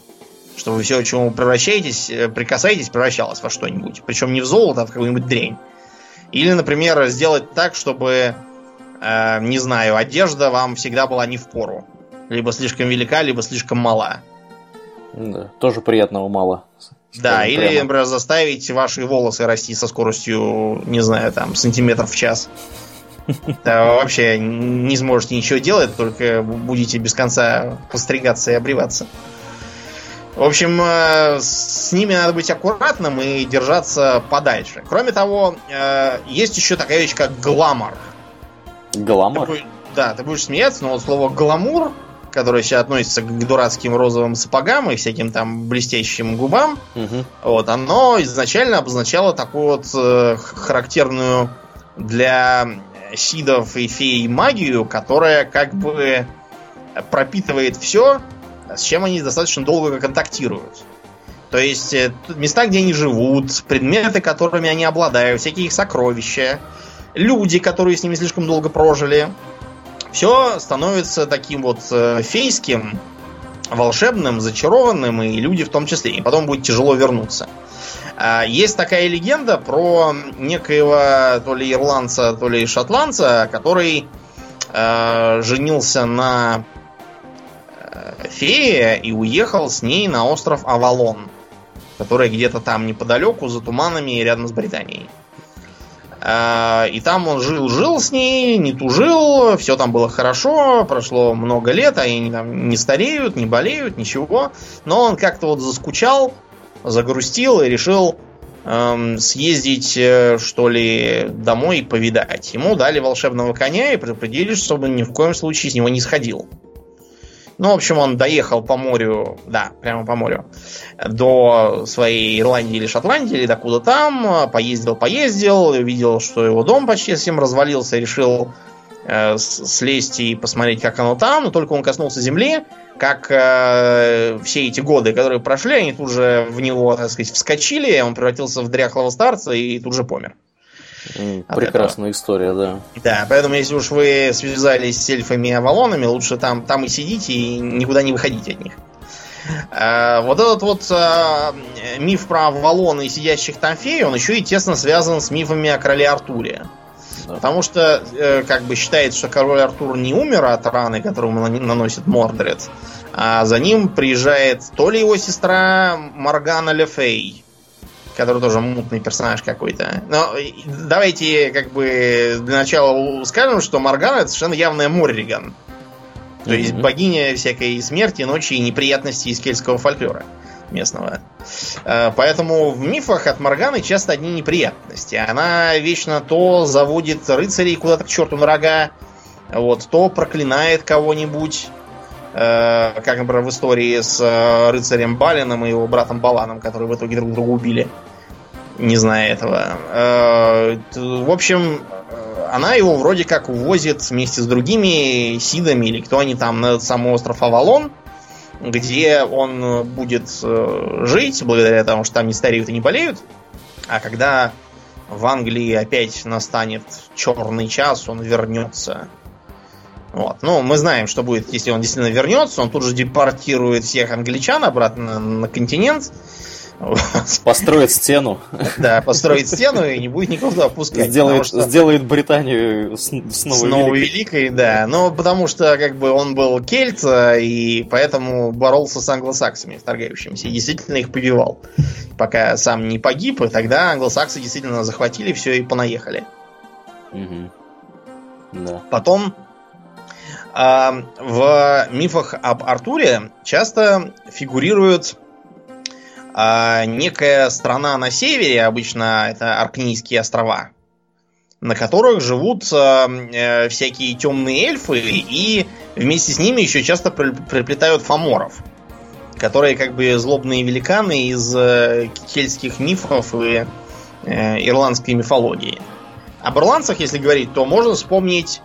Чтобы все, к чему превращаетесь, э, прикасаетесь, превращалось во что-нибудь. Причем не в золото, а в какую-нибудь дрень. Или, например, сделать так, чтобы э, не знаю, одежда вам всегда была не в пору. Либо слишком велика, либо слишком мала. Да, тоже приятного мало. Да, или, прямо. например, заставить ваши волосы расти со скоростью, не знаю, там, сантиметров в час. Да, вообще не сможете ничего делать, только будете без конца постригаться и обреваться. В общем, э, с ними надо быть аккуратным и держаться подальше. Кроме того, э, есть еще такая вещь, как гламор. Гламур? Ты, да, ты будешь смеяться, но вот слово гламур, которое сейчас относится к дурацким розовым сапогам и всяким там блестящим губам, угу. вот, оно изначально обозначало такую вот э, характерную для сидов и фей магию, которая как бы пропитывает все, с чем они достаточно долго контактируют. То есть э, места, где они живут, предметы, которыми они обладают, всякие их сокровища, люди, которые с ними слишком долго прожили. Все становится таким вот э, фейским, волшебным, зачарованным, и люди в том числе. И потом будет тяжело вернуться. А, есть такая легенда про некоего то ли ирландца, то ли шотландца, который э, женился на фее и уехал с ней на остров Авалон, который где-то там неподалеку, за туманами, рядом с Британией. А, и там он жил-жил с ней, не тужил, все там было хорошо, прошло много лет, а они там не стареют, не болеют, ничего. Но он как-то вот заскучал, загрустил и решил эм, съездить, э, что ли, домой и повидать. Ему дали волшебного коня и предупредили, чтобы ни в коем случае с него не сходил. Ну, в общем, он доехал по морю, да, прямо по морю, до своей Ирландии или Шотландии, или докуда там, поездил, поездил, видел, что его дом почти совсем развалился, решил э, слезть и посмотреть, как оно там, но только он коснулся земли, как э, все эти годы, которые прошли, они тут же в него, так сказать, вскочили, он превратился в дряхлого старца и тут же помер. Прекрасная история, да. Да, поэтому если уж вы связались с эльфами и авалонами, лучше там, там и сидите и никуда не выходите от них. А, вот этот вот а, миф про Авалона и сидящих там фей, он еще и тесно связан с мифами о короле Артуре. Да. Потому что, э, как бы считается, что король Артур не умер от раны, которую наносит Мордред, а за ним приезжает то ли его сестра Моргана Лефей, который тоже мутный персонаж какой-то. Но давайте как бы для начала скажем, что Моргана это совершенно явная Морриган. То mm-hmm. есть богиня всякой смерти, ночи и неприятностей из кельтского фольклора местного. Э, поэтому в мифах от Морганы часто одни неприятности. Она вечно то заводит рыцарей куда-то к черту на рога, вот, то проклинает кого-нибудь, как, например, в истории с э, рыцарем Балином и его братом Баланом, которые в итоге друг друга убили не зная этого. Э, в общем, она его вроде как увозит вместе с другими сидами или кто они там на сам остров Авалон, где он будет э, жить благодаря тому, что там не стареют и не болеют. А когда в Англии опять настанет черный час, он вернется. Вот. Ну, мы знаем, что будет, если он действительно вернется. Он тут же депортирует всех англичан обратно на континент. Построит стену. Да, построит стену и не будет никого туда пускать. Сделает, что... сделает Британию снова, снова великой. великой. Да, но потому что как бы он был кельт, и поэтому боролся с англосаксами, вторгающимися, и действительно их побивал. Пока сам не погиб, и тогда англосаксы действительно захватили все и понаехали. Угу. Да. Потом в мифах об Артуре часто фигурируют а некая страна на севере, обычно это Аркнийские острова, на которых живут э, всякие темные эльфы, и вместе с ними еще часто приплетают фаморов, которые как бы злобные великаны из э, кельтских мифов и э, ирландской мифологии. Об ирландцах, если говорить, то можно вспомнить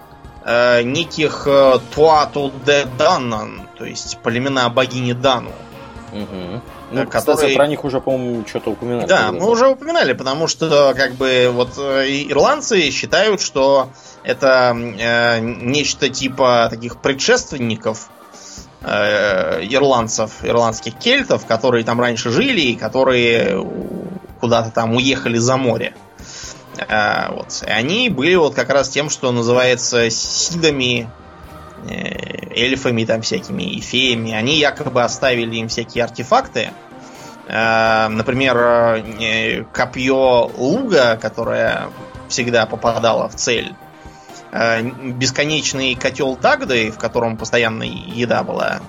э, неких э, Туату де Даннан, то есть племена богини Дану. Угу ну, э, которые... Кстати, про них уже, по-моему, что-то упоминали. Да, мы уже упоминали, потому что, как бы, вот э, ирландцы считают, что это э, нечто типа таких предшественников э, ирландцев, ирландских кельтов, которые там раньше жили и которые куда-то там уехали за море. Э, вот. И они были вот как раз тем, что называется сидами, Э, эльфами там всякими и феями, они якобы оставили им всякие артефакты. Э, например, э, копье луга, которое всегда попадало в цель. Бесконечный котел Тагды, в котором постоянно еда была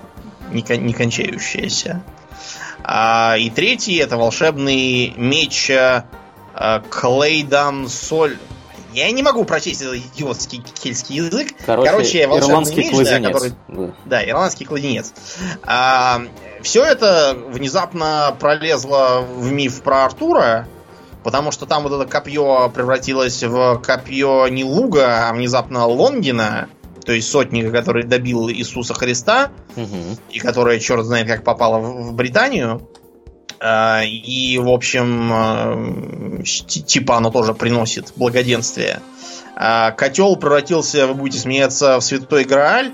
не кончающаяся. А, и третий это волшебный меч Клейдан Соль. Я не могу прочесть этот идиотский кельтский язык. Короче, Короче ирландский меч, кладенец. Да, который... да. да, ирландский кладенец. А, все это внезапно пролезло в миф про Артура, потому что там вот это копье превратилось в копье не луга, а внезапно Лонгина, то есть сотника, который добил Иисуса Христа, угу. и которая, черт знает, как попала в Британию. А, и, в общем, э, типа оно тоже приносит благоденствие. А, котел превратился, вы будете смеяться, в святой Грааль,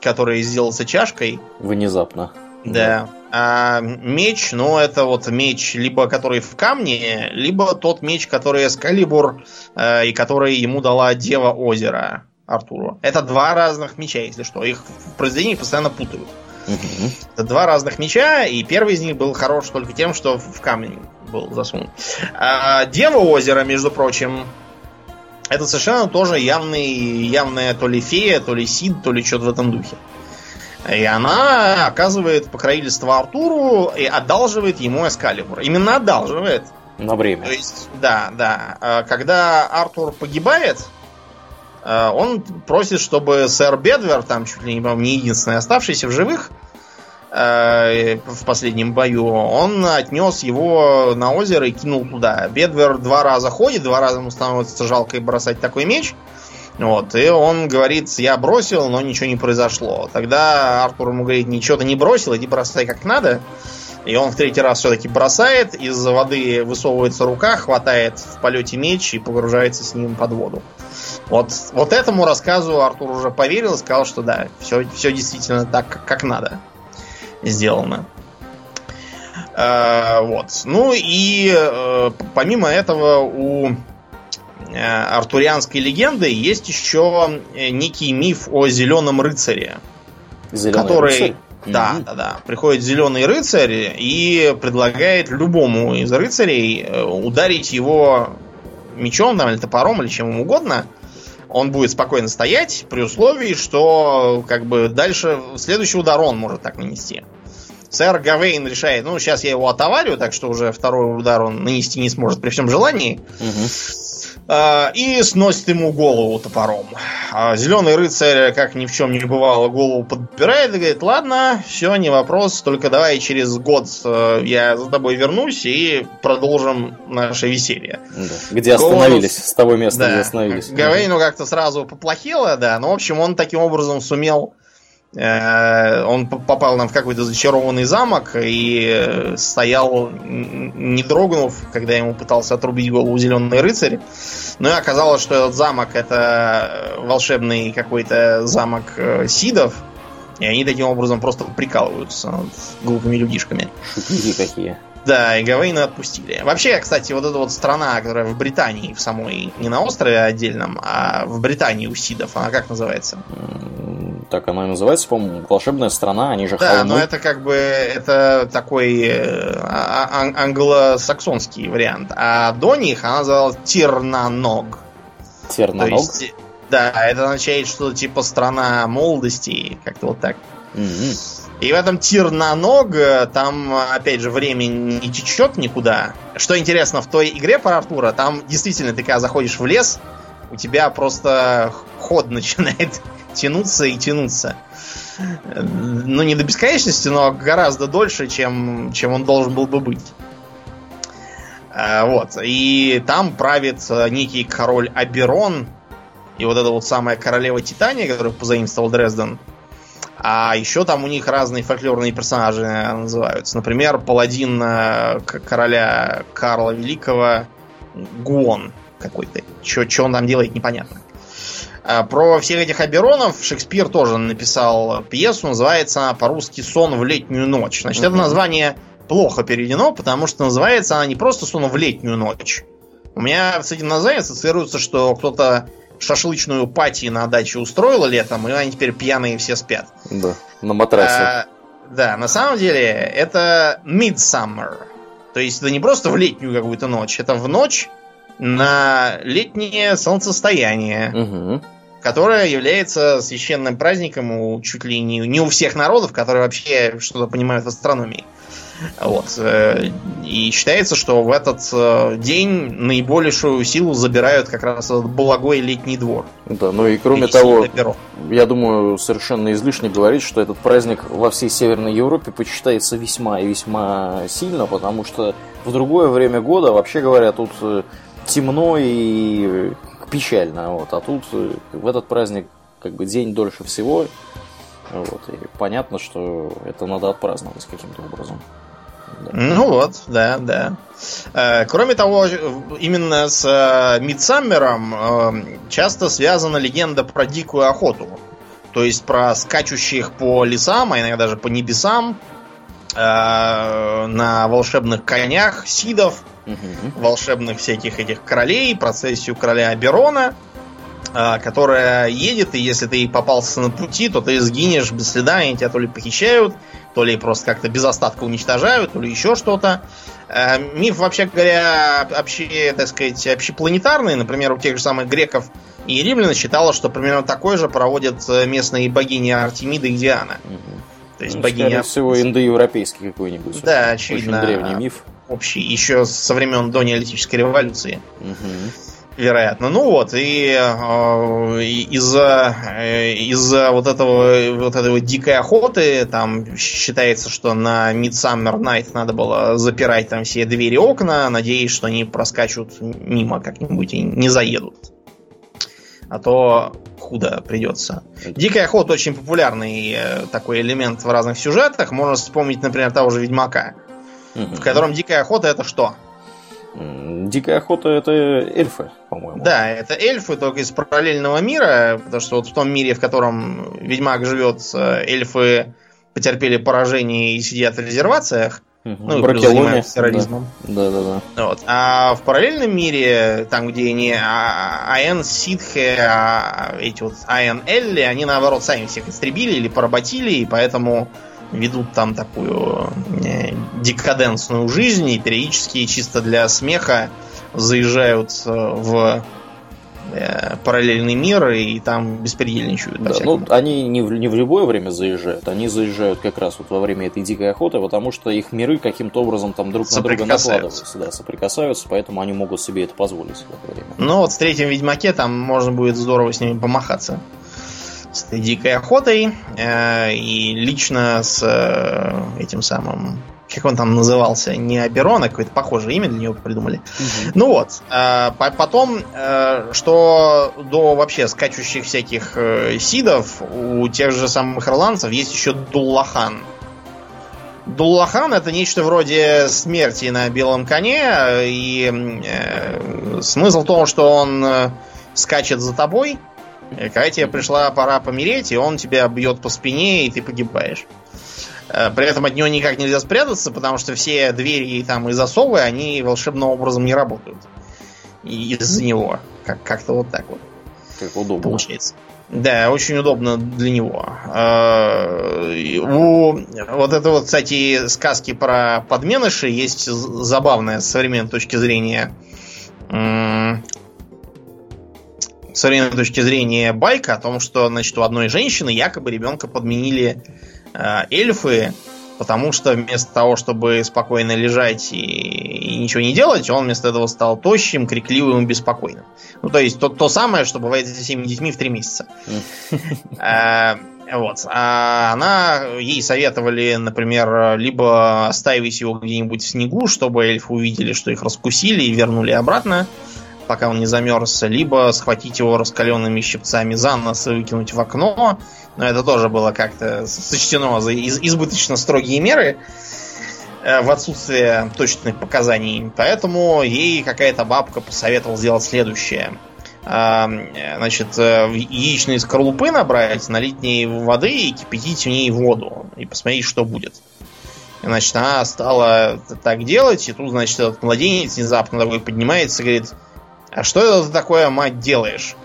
который сделался чашкой. Внезапно. Да. А меч, ну, это вот меч, либо который в камне, либо тот меч, который Эскалибур, э, и который ему дала Дева Озера Артуру. Это два разных меча, если что. Их в произведении постоянно путают. Угу. Это два разных меча, и первый из них был хорош только тем, что в камень был засунут. А Дева озера, между прочим, это совершенно тоже явный, явная то ли фея, то ли сид, то ли что-то в этом духе. И она оказывает покровительство Артуру и одалживает ему Эскалибур. Именно одалживает. На время. То есть, да, да. А когда Артур погибает, он просит, чтобы сэр Бедвер, там чуть ли не, единственный оставшийся в живых, а, в последнем бою, он отнес его на озеро и кинул туда. Бедвер два раза ходит, два раза ему становится жалко и бросать такой меч. Вот, и он говорит, я бросил, но ничего не произошло. Тогда Артур ему говорит, ничего ты не бросил, иди бросай как надо. И он в третий раз все-таки бросает, из воды высовывается рука, хватает в полете меч и погружается с ним под воду. Вот, вот этому рассказу Артур уже поверил и сказал, что да, все, все действительно так, как надо сделано. Э, вот. Ну и э, помимо этого у э, артурианской легенды есть еще э, некий миф о зеленом рыцаре. Зеленый который, рыцарь? Да, mm-hmm. да, да. Приходит зеленый рыцарь и предлагает любому из рыцарей э, ударить его мечом там, или топором, или чем угодно, он будет спокойно стоять при условии, что как бы дальше следующий удар он может так нанести. Сэр Гавейн решает, ну, сейчас я его отоварю, так что уже второй удар он нанести не сможет при всем желании. Угу. И сносит ему голову топором. А зеленый рыцарь, как ни в чем не бывало, голову подбирает и говорит, ладно, все, не вопрос, только давай через год э, я за тобой вернусь и продолжим наше веселье. Да. Где остановились, с того места, да. где остановились. Гавейну как-то сразу поплохело, да, но, в общем, он таким образом сумел он попал нам в какой-то зачарованный замок и стоял, не дрогнув, когда ему пытался отрубить голову зеленый рыцарь. Ну и оказалось, что этот замок это волшебный какой-то замок э, Сидов. И они таким образом просто прикалываются над глупыми людишками. Шутники какие. Да, и Гавейна отпустили. Вообще, кстати, вот эта вот страна, которая в Британии, в самой, не на острове отдельном, а в Британии у Сидов, она как называется? Так она и называется, по-моему, волшебная страна, они же Да, холмы. но это как бы, это такой э, а, ан- англосаксонский вариант. А до них она называлась Тирнаног. Терноног? Есть, да, это означает что-то типа страна молодости, как-то вот так. Mm-hmm. И в этом тир на ног, там, опять же, время не течет никуда. Что интересно, в той игре про Артура, там действительно ты когда заходишь в лес, у тебя просто ход начинает тянуться и тянуться. Ну, не до бесконечности, но гораздо дольше, чем, чем он должен был бы быть. А, вот. И там правит некий король Аберон. И вот эта вот самая королева Титания, которую позаимствовал Дрезден, а еще там у них разные фольклорные персонажи называются. Например, паладин э, короля Карла Великого Гуон какой-то. Что он там делает, непонятно. А про всех этих Аберонов Шекспир тоже написал пьесу, называется она по-русски «Сон в летнюю ночь». Значит, это название плохо переведено, потому что называется она не просто «Сон в летнюю ночь». У меня с этим названием ассоциируется, что кто-то шашлычную пати на даче устроила летом, и они теперь пьяные все спят. Да, на матрасе. А, да, на самом деле это midsummer. То есть это не просто в летнюю какую-то ночь, это в ночь на летнее солнцестояние, угу. которое является священным праздником у чуть ли не, не у всех народов, которые вообще что-то понимают в астрономии. Вот. Э, и считается, что в этот э, день наибольшую силу забирают как раз этот благой летний двор. Да, ну и кроме того, я думаю, совершенно излишне говорить, что этот праздник во всей Северной Европе почитается весьма и весьма сильно, потому что в другое время года, вообще говоря, тут э, темно и печально. Вот. А тут в этот праздник как бы день дольше всего. Вот, и понятно, что это надо отпраздновать каким-то образом. Ну вот, да, да. Э, кроме того, именно с э, Мидсаммером э, часто связана легенда про дикую охоту. То есть про скачущих по лесам, а иногда даже по небесам, на волшебных конях сидов, угу. волшебных всяких этих королей, процессию короля Аберона, которая едет, и если ты попался на пути, то ты сгинешь без следа, и тебя то ли похищают, то ли просто как-то без остатка уничтожают, то ли еще что-то. Э, миф, вообще говоря, вообще, так сказать, общепланетарный. Например, у тех же самых греков и римлян считалось, что примерно такой же проводят э, местные богини Артемида и Диана. Угу. То есть ну, богиня... всего индоевропейский какой-нибудь. Да, очевидно. Очень древний миф. Общий, еще со времен до неолитической революции. Угу вероятно. Ну вот, и э, из-за э, из-за вот этого вот этой вот дикой охоты, там считается, что на Midsummer Night надо было запирать там все двери и окна, надеясь, что они проскачут мимо как-нибудь и не заедут. А то худо придется. Дикая охота очень популярный э, такой элемент в разных сюжетах. Можно вспомнить, например, того же Ведьмака. Угу. В котором дикая охота это что? Дикая охота это эльфы, по-моему. Да, это эльфы, только из параллельного мира, потому что вот в том мире, в котором Ведьмак живет, э, эльфы потерпели поражение и сидят в резервациях. Угу. Ну, плюс занимаются терроризмом. Да, да, да. да. Вот. А в параллельном мире, там, где не АН Ситхе, а эти вот АН Элли, они наоборот сами всех истребили или поработили, и поэтому ведут там такую э, декаденсную жизнь и периодически чисто для смеха заезжают э, в э, параллельный мир и там беспредельничают. Да, ну, они не в, не в любое время заезжают, они заезжают как раз вот во время этой дикой охоты, потому что их миры каким-то образом там друг на друга накладываются, да, соприкасаются, поэтому они могут себе это позволить в это время. Ну вот в третьем Ведьмаке там можно будет здорово с ними помахаться с дикой охотой э, и лично с э, этим самым как он там назывался, не Аберон, а какое-то похожее имя для него придумали. Угу. Ну вот, э, потом, э, что до вообще скачущих всяких э, сидов у тех же самых ирландцев есть еще Дуллахан. Дуллахан это нечто вроде смерти на белом коне, и э, смысл в том, что он э, скачет за тобой, когда тебе пришла пора помереть, и он тебя бьет по спине, и ты погибаешь. Э, при этом от него никак нельзя спрятаться, потому что все двери и там и засовы, они волшебным образом не работают. Из-за него. Как- как-то вот так вот. Как удобно. Получается. Да, очень удобно для него. Э, у вот это вот, кстати, сказки про подменыши есть забавная с современной точки зрения современной точки зрения байка о том, что значит, у одной женщины якобы ребенка подменили э, эльфы, потому что вместо того, чтобы спокойно лежать и, и ничего не делать, он вместо этого стал тощим, крикливым и беспокойным. Ну, то есть то, то самое, что бывает с всеми детьми в три месяца. Э, вот. А она, ей советовали, например, либо оставить его где-нибудь в снегу, чтобы эльфы увидели, что их раскусили и вернули обратно, пока он не замерз, либо схватить его раскаленными щипцами за нос и выкинуть в окно. Но это тоже было как-то сочтено за избыточно строгие меры э, в отсутствие точных показаний. Поэтому ей какая-то бабка посоветовала сделать следующее. А, значит, э, яичные скорлупы набрать, налить в ней воды и кипятить в ней воду. И посмотреть, что будет. Значит, она стала так делать, и тут, значит, этот младенец внезапно такой поднимается и говорит, а что это такое, мать, делаешь?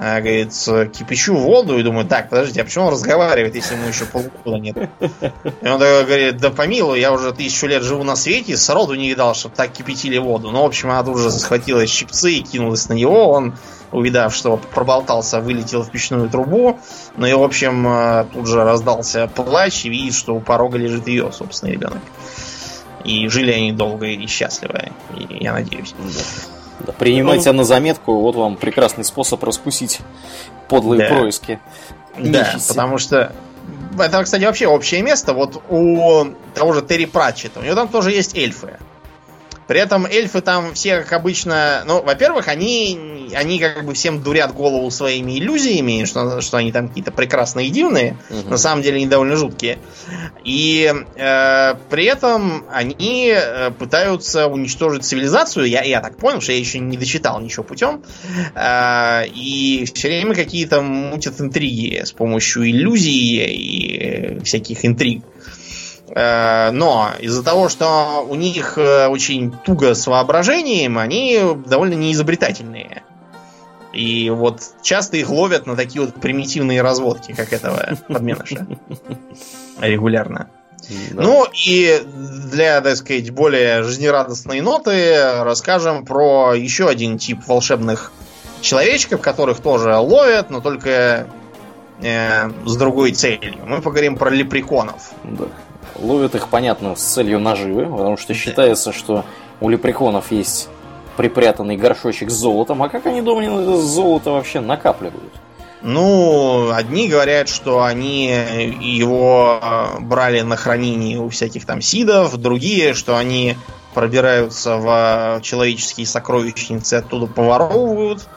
А, говорит, кипячу воду и думаю, так, подождите, а почему он разговаривает, если ему еще полгода нет? И он такой говорит, да помилуй, я уже тысячу лет живу на свете, сроду не видал, чтобы так кипятили воду. Ну, в общем, она тут же схватила щипцы и кинулась на него, он, увидав, что проболтался, вылетел в печную трубу, ну и, в общем, э, тут же раздался плач и видит, что у порога лежит ее собственный ребенок. И жили они долго и счастливо, я надеюсь. Да, принимайте ну, на заметку, вот вам прекрасный способ раскусить подлые да. происки. Да, Нищицы. потому что это, кстати, вообще общее место. Вот у того же Терри Пратчета, у него там тоже есть эльфы. При этом эльфы там все, как обычно, ну, во-первых, они, они как бы всем дурят голову своими иллюзиями, что, что они там какие-то прекрасные и дивные, угу. на самом деле они довольно жуткие. И э, при этом они э, пытаются уничтожить цивилизацию, я, я так понял, что я еще не дочитал ничего путем, э, и все время какие-то мутят интриги с помощью иллюзий и всяких интриг. Э, но из-за того, что у них э, очень туго с воображением, они довольно неизобретательные. И вот часто их ловят на такие вот примитивные разводки, как этого подменыша. Регулярно. Да. Ну и для, так сказать, более жизнерадостной ноты расскажем про еще один тип волшебных человечков, которых тоже ловят, но только э, с другой целью. Мы поговорим про лепреконов. Да. Ловят их, понятно, с целью наживы, потому что считается, что у лепреконов есть припрятанный горшочек с золотом. А как они, думаю, золото вообще накапливают? Ну, одни говорят, что они его э, брали на хранение у всяких там сидов, другие, что они пробираются в человеческие сокровищницы, оттуда поворовывают.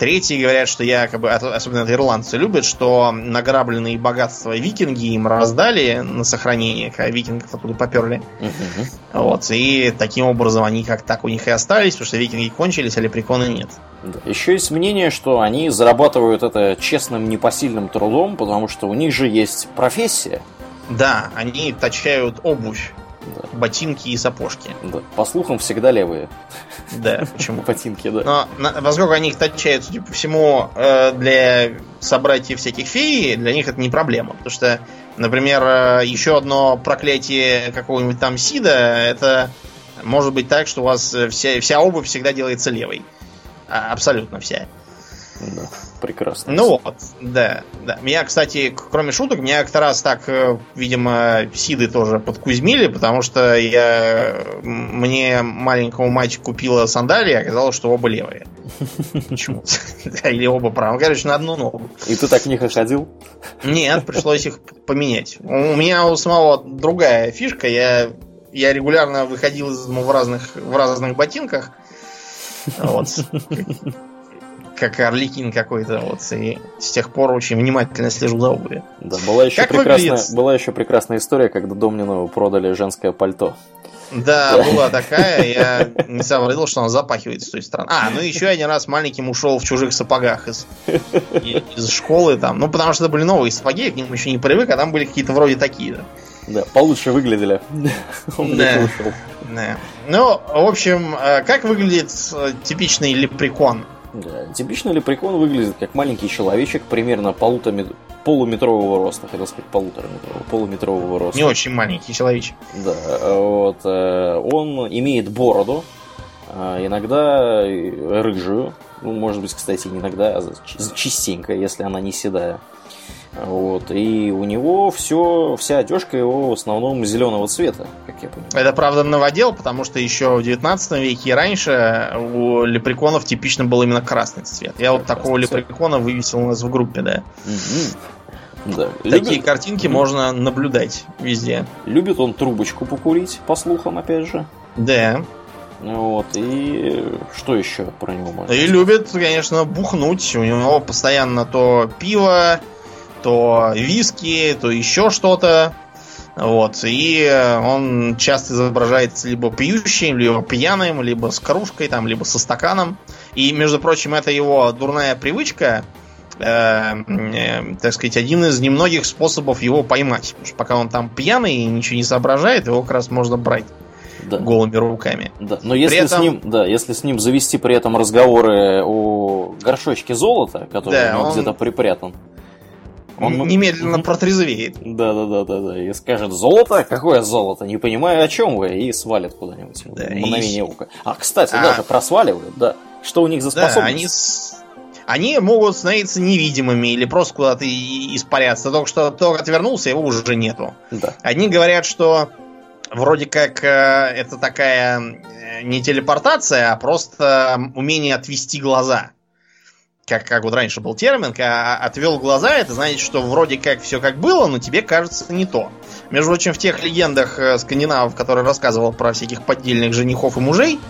Третьи говорят, что якобы, особенно это ирландцы любят, что награбленные богатства викинги им раздали на сохранение, когда викингов оттуда поперли. Uh-huh. Вот, и таким образом они как так у них и остались, потому что викинги кончились, а лепреконы нет. Еще есть мнение, что они зарабатывают это честным непосильным трудом, потому что у них же есть профессия. Да, они точают обувь. Да. Ботинки и сапожки. Да. По слухам, всегда левые. Да, почему? Ботинки, да. Но поскольку они их точают, судя по всему, э, для собратьев всяких фей, для них это не проблема. Потому что, например, э, еще одно проклятие какого-нибудь там Сида, это может быть так, что у вас вся, вся обувь всегда делается левой. А, абсолютно вся. Да, прекрасно. Ну вот, да, да. Меня, кстати, кроме шуток, меня как-то раз так, э, видимо, Сиды тоже подкузмили, потому что я мне маленькому мальчику купила сандалии, оказалось, что оба левые. Почему-то. Или оба правые. Короче, на одну ногу. И ты так в них и ходил? Нет, пришлось их поменять. У меня у самого другая фишка. Я, я регулярно выходил из дома в разных, в разных ботинках. Вот как Орликин какой-то. Вот, и с тех пор очень внимательно слежу за обувью. Да, была еще, как прекрасная, была еще прекрасная история, когда Домнину продали женское пальто. Да, была такая. Я не сообразил, что она запахивает с той стороны. А, ну еще один раз маленьким ушел в чужих сапогах из, из школы там. Ну, потому что это были новые сапоги, я к ним еще не привык, а там были какие-то вроде такие, да. Да, получше выглядели. Да. да. Ну, в общем, э, как выглядит э, типичный лепрекон? Да. Типичный лепрекон выглядит как маленький человечек, примерно полутора, полуметрового роста, хотел сказать полутора метрового, полуметрового роста. Не очень маленький человечек. Да, вот. Э, он имеет бороду, а иногда рыжую, ну, может быть, кстати, иногда а частенько, если она не седая. Вот. И у него все, вся одежка его в основном зеленого цвета, как я понимаю. Это правда новодел, потому что еще в 19 веке и раньше у лепреконов типично был именно красный цвет. Я вот такого цвет. лепрекона вывесил у нас в группе, да. Угу. Да. Такие Любит... картинки mm можно наблюдать везде. Любит он трубочку покурить, по слухам, опять же. Да. Вот, и что еще про него можно? И любит, конечно, бухнуть. У него постоянно то пиво, то виски, то еще что-то. Вот. И он часто изображается либо пьющим, либо пьяным, либо с кружкой, там, либо со стаканом. И, между прочим, это его дурная привычка, э, э, так сказать, один из немногих способов его поймать. Потому что пока он там пьяный и ничего не соображает, его как раз можно брать да. голыми руками. Да. Но если этом... с ним, да, если с ним завести при этом разговоры о горшочке золота, который да, он... где-то припрятан, он немедленно протрезвеет. Да, да, да, да, да. И скажет золото? Какое золото? Не понимаю, о чем вы. И свалит куда-нибудь. Да, мгновение и... ока. А, кстати, а... даже просваливают, да. Что у них за способность? Да, они они могут становиться невидимыми или просто куда-то испаряться. Только что только отвернулся, его уже нету. Да. Одни говорят, что вроде как э, это такая э, не телепортация, а просто умение отвести глаза как, как вот раньше был термин, а отвел глаза, это значит, что вроде как все как было, но тебе кажется не то. Между прочим, в тех легендах э, скандинавов, которые рассказывал про всяких поддельных женихов и мужей,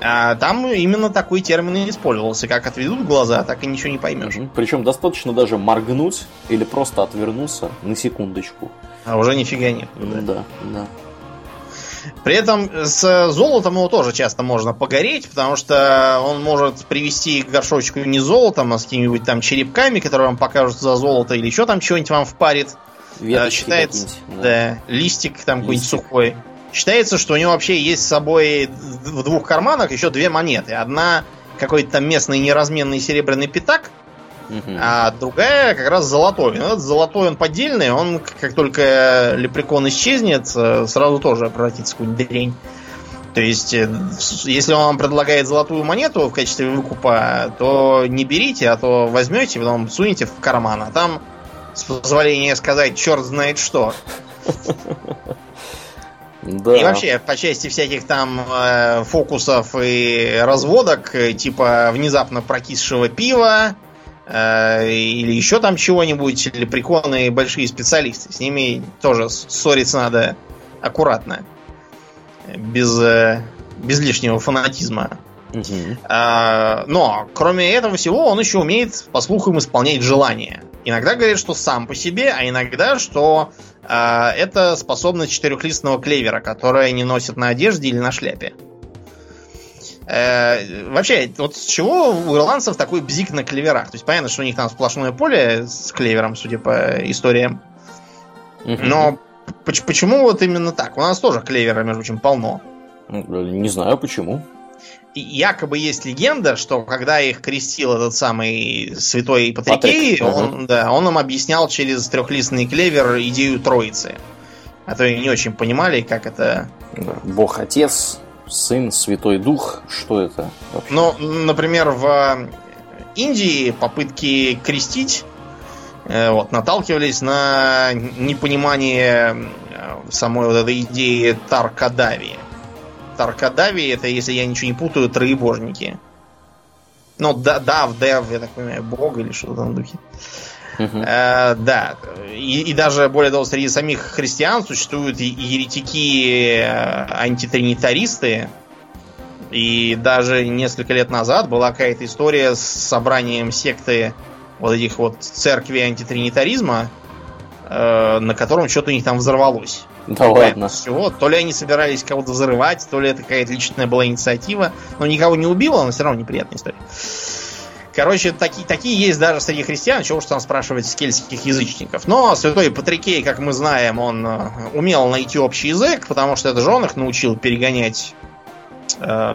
а, там именно такой термин и использовался. Как отведут глаза, так и ничего не поймешь. Причем достаточно даже моргнуть или просто отвернуться на секундочку. А уже нифига нет. Да, да. да. При этом с золотом его тоже часто можно погореть, потому что он может привести к горшочку не золотом, а с какими-нибудь там черепками, которые вам покажут за золото, или еще там что-нибудь вам впарит. Веточки Считается, да. да, листик там какой-нибудь сухой. Считается, что у него вообще есть с собой в двух карманах еще две монеты. Одна какой-то там местный неразменный серебряный пятак, а другая как раз золотой. Ну, этот золотой он поддельный, он как только лепрекон исчезнет, э, сразу тоже превратится в какую-нибудь дрень. То есть, э, если он вам предлагает золотую монету в качестве выкупа, то не берите, а то возьмете, потом сунете в карман, а там, с позволения сказать, черт знает что. Да. И вообще, по части всяких там э, фокусов и разводок, э, типа внезапно прокисшего пива, или еще там чего-нибудь, или прикольные большие специалисты. С ними тоже ссориться надо аккуратно, без, э, без лишнего фанатизма. Угу. Но, кроме этого всего, он еще умеет, по слухам, исполнять желания. Иногда говорит, что сам по себе, а иногда, что э, это способность четырехлистного клевера, которая не носит на одежде или на шляпе. Э, вообще, вот с чего у ирландцев такой бзик на клеверах? То есть понятно, что у них там сплошное поле с клевером, судя по историям. Но почему вот именно так? У нас тоже клевера, между прочим, полно. Ну, не знаю почему. И якобы есть легенда, что когда их крестил этот самый святой Патрикей, Патрик. он, угу. да, он им объяснял через трехлистный клевер идею Троицы. А то и не очень понимали, как это... Бог Отец, Сын, Святой Дух, что это вообще? Ну, например, в Индии попытки крестить э, вот, наталкивались на непонимание э, самой вот этой идеи Таркадави. Таркадави это, если я ничего не путаю, троебожники. Ну, да, Дав, Дев, я так понимаю, Бог или что-то в духе. Uh-huh. Э, да. И, и даже, более того, среди самих христиан существуют еретики э, антитринитаристы. И даже несколько лет назад была какая-то история с собранием секты вот этих вот церкви антитринитаризма, э, на котором что-то у них там взорвалось. Да ладно. Всего. То ли они собирались кого-то взрывать, то ли это какая-то личная была инициатива. Но никого не убило, но все равно неприятная история. Короче, такие, такие есть даже среди христиан, чего уж там спрашивать с кельтских язычников. Но святой Патрикей, как мы знаем, он э, умел найти общий язык, потому что это же он их научил перегонять, э,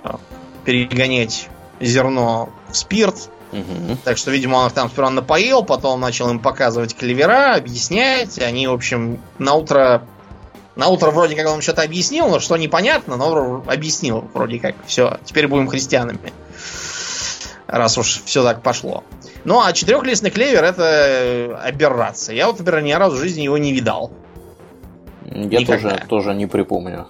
перегонять зерно в спирт. Угу. Так что, видимо, он их там сперва напоил, потом начал им показывать клевера, объяснять. Они, в общем, на утро на утро вроде как он что-то объяснил, но что непонятно, но объяснил вроде как. Все, теперь будем христианами. Раз уж все так пошло. Ну, а четырехлистный клевер это аберрация. Я вот, например, ни разу в жизни его не видал. Я тоже, тоже не припомню.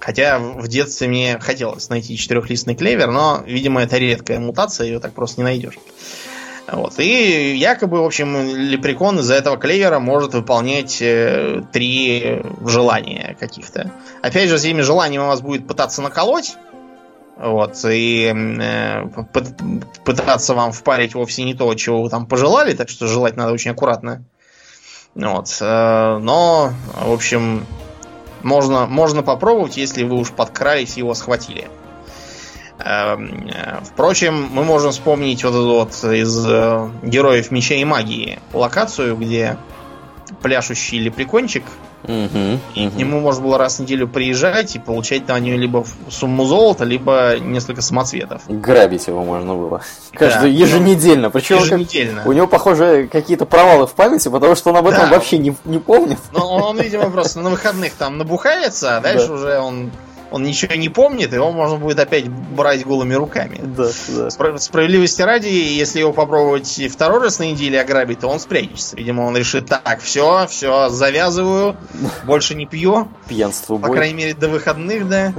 Хотя в детстве мне хотелось найти четырехлистный клевер, но, видимо, это редкая мутация, ее так просто не найдешь. Вот. И якобы, в общем, лепрекон из-за этого клевера может выполнять э, три желания каких-то. Опять же, с этими желаниями он вас будет пытаться наколоть. Вот, и э, пытаться вам впарить вовсе не то, чего вы там пожелали, так что желать надо очень аккуратно. Вот, э, но, в общем, можно, можно попробовать, если вы уж подкрались и его схватили. Эм, э, впрочем, мы можем вспомнить вот эту вот из э, Героев Меча и Магии локацию, где пляшущий лепрекончик, угу, и угу. к нему можно было раз в неделю приезжать и получать на нее либо сумму золота, либо несколько самоцветов. Грабить его можно было. Каждый да, еженедельно. Причем еженедельно. У него, похоже, какие-то провалы в памяти, потому что он об этом да. вообще не, не помнит. Ну, он, он, видимо, просто на выходных там набухается, а дальше да. уже он он ничего не помнит, его можно будет опять брать голыми руками. Да, да. Спро- справедливости ради, если его попробовать второй раз на неделе ограбить, то он спрячется. Видимо, он решит, так, все, все, завязываю, больше не пью. Пьянство По крайней мере, до выходных, да.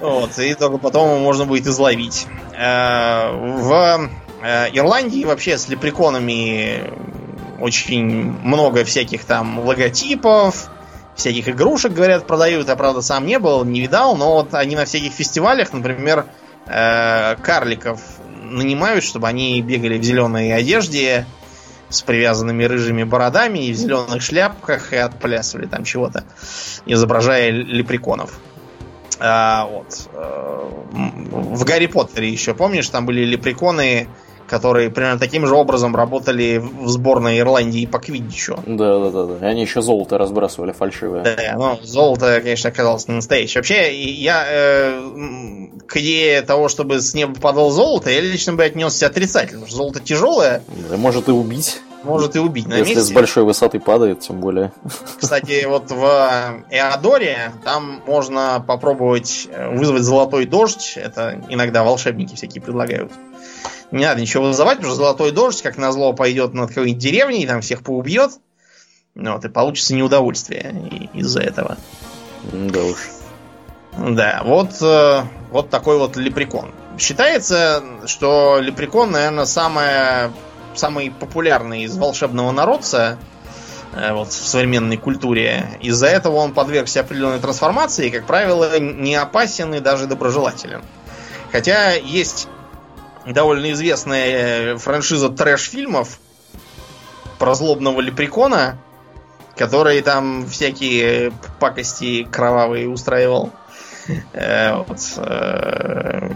Вот, и только потом его можно будет изловить. Э, в э, Ирландии вообще с лепреконами очень много всяких там логотипов, всяких игрушек, говорят, продают. Я, правда, сам не был, не видал, но вот они на всяких фестивалях, например, э, карликов нанимают, чтобы они бегали в зеленой одежде с привязанными рыжими бородами и в зеленых шляпках и отплясывали там чего-то, изображая лепреконов. А, вот. Э, в Гарри Поттере еще, помнишь, там были лепреконы которые примерно таким же образом работали в сборной Ирландии по квиддичу. Да, да, да, да. И они еще золото разбрасывали фальшивое. Да, ну, золото, конечно, оказалось не настоящее. Вообще, я э, к идее того, чтобы с неба падало золото, я лично бы отнесся отрицательно, потому что золото тяжелое. Да, может и убить. Может и убить на Если месте. с большой высоты падает, тем более. Кстати, вот в Эодоре там можно попробовать вызвать золотой дождь. Это иногда волшебники всякие предлагают. Не надо ничего вызывать, потому что золотой дождь, как назло, пойдет над какой-нибудь деревней, там всех поубьет. Вот, и получится неудовольствие из-за этого. Да уж. Да, вот, э, вот такой вот лепрекон. Считается, что лепрекон, наверное, самое, самый популярный из волшебного народца э, вот, в современной культуре. Из-за этого он подвергся определенной трансформации и, как правило, не опасен и даже доброжелателен. Хотя есть довольно известная э, франшиза трэш-фильмов про злобного лепрекона, который там всякие пакости кровавые устраивал. Э, вот. Э,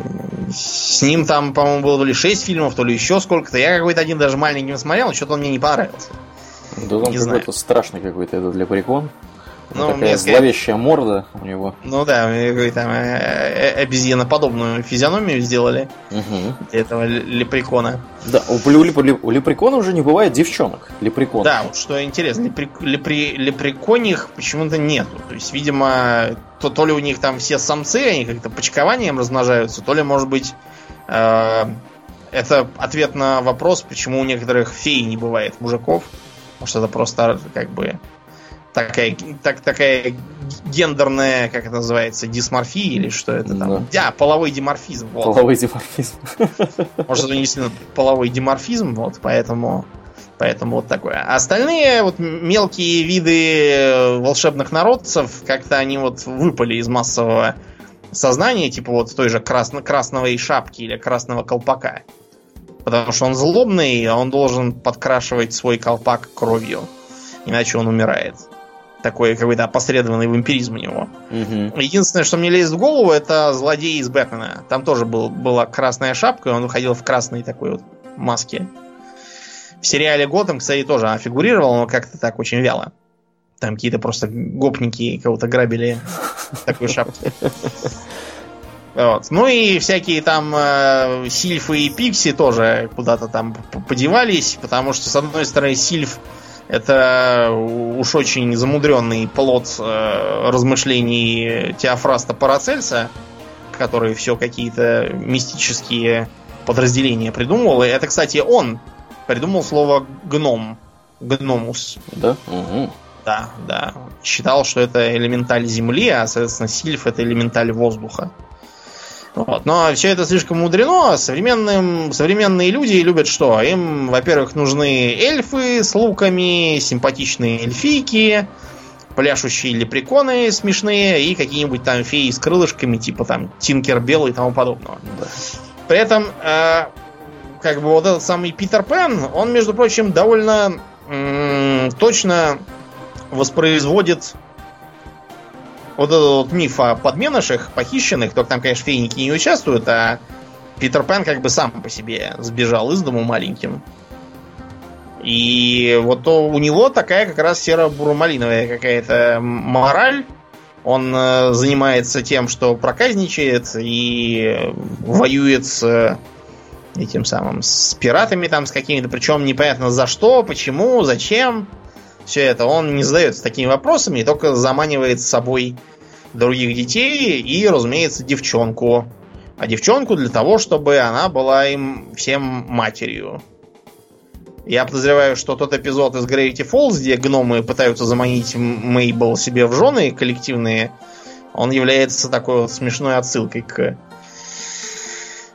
с ним там, по-моему, было то ли 6 фильмов, то ли еще сколько-то. Я какой-то один даже маленький смотрел, что-то он мне не понравился. Да он какой-то страшный какой-то этот лепрекон. Ну, такая зловещая сказать... морда у него. Ну да, там э, э, обезьяноподобную физиономию сделали угу. этого лепрекона. Да, у, у, у лепрекона уже не бывает девчонок. Лепрекон. Да, вот что интересно, лепри, лепри, лепреконих почему-то нету. То есть, видимо, то, то ли у них там все самцы, они как-то почкованием размножаются, то ли, может быть, э, это ответ на вопрос, почему у некоторых фей не бывает мужиков. Может, это просто как бы такая, так, такая гендерная, как это называется, дисморфия или что это там? Да, половой диморфизм. Вот. Половой диморфизм. Может, это действительно половой диморфизм, вот, поэтому, поэтому вот такое. А остальные вот мелкие виды волшебных народцев, как-то они вот выпали из массового сознания, типа вот той же красно красного шапки или красного колпака. Потому что он злобный, а он должен подкрашивать свой колпак кровью. Иначе он умирает такой какой-то опосредованный вампиризм у него. Угу. Единственное, что мне лезет в голову, это злодей из Бэтмена. Там тоже был, была красная шапка, и он выходил в красной такой вот маске. В сериале Готэм, кстати, тоже фигурировал, но как-то так очень вяло. Там какие-то просто гопники кого-то грабили в такой шапке. Вот. Ну и всякие там э, сильфы и пикси тоже куда-то там подевались, потому что, с одной стороны, сильф это уж очень замудренный плод э, размышлений Теофраста Парацельса, который все какие-то мистические подразделения придумывал. И это, кстати, он придумал слово гном. Гномус. Да? Угу. Да, да. Считал, что это элементаль земли, а, соответственно, сильф это элементаль воздуха. Вот. Но все это слишком мудрено. Современным, современные люди любят что? Им, во-первых, нужны эльфы с луками, симпатичные эльфийки, пляшущие лепреконы смешные и какие-нибудь там феи с крылышками, типа там Тинкер Белл и тому подобного. При этом, э, как бы вот этот самый Питер Пен, он, между прочим, довольно м- точно воспроизводит вот этот вот миф о подменышах, похищенных, только там, конечно, фейники не участвуют, а Питер Пен как бы сам по себе сбежал из дому маленьким. И вот у него такая как раз серо-бурмалиновая какая-то мораль. Он э, занимается тем, что проказничает и воюет с этим самым, с пиратами там, с какими-то, причем непонятно за что, почему, зачем все это. Он не задается такими вопросами, только заманивает с собой других детей и, разумеется, девчонку. А девчонку для того, чтобы она была им всем матерью. Я подозреваю, что тот эпизод из Gravity Falls, где гномы пытаются заманить Мейбл себе в жены коллективные, он является такой вот смешной отсылкой к,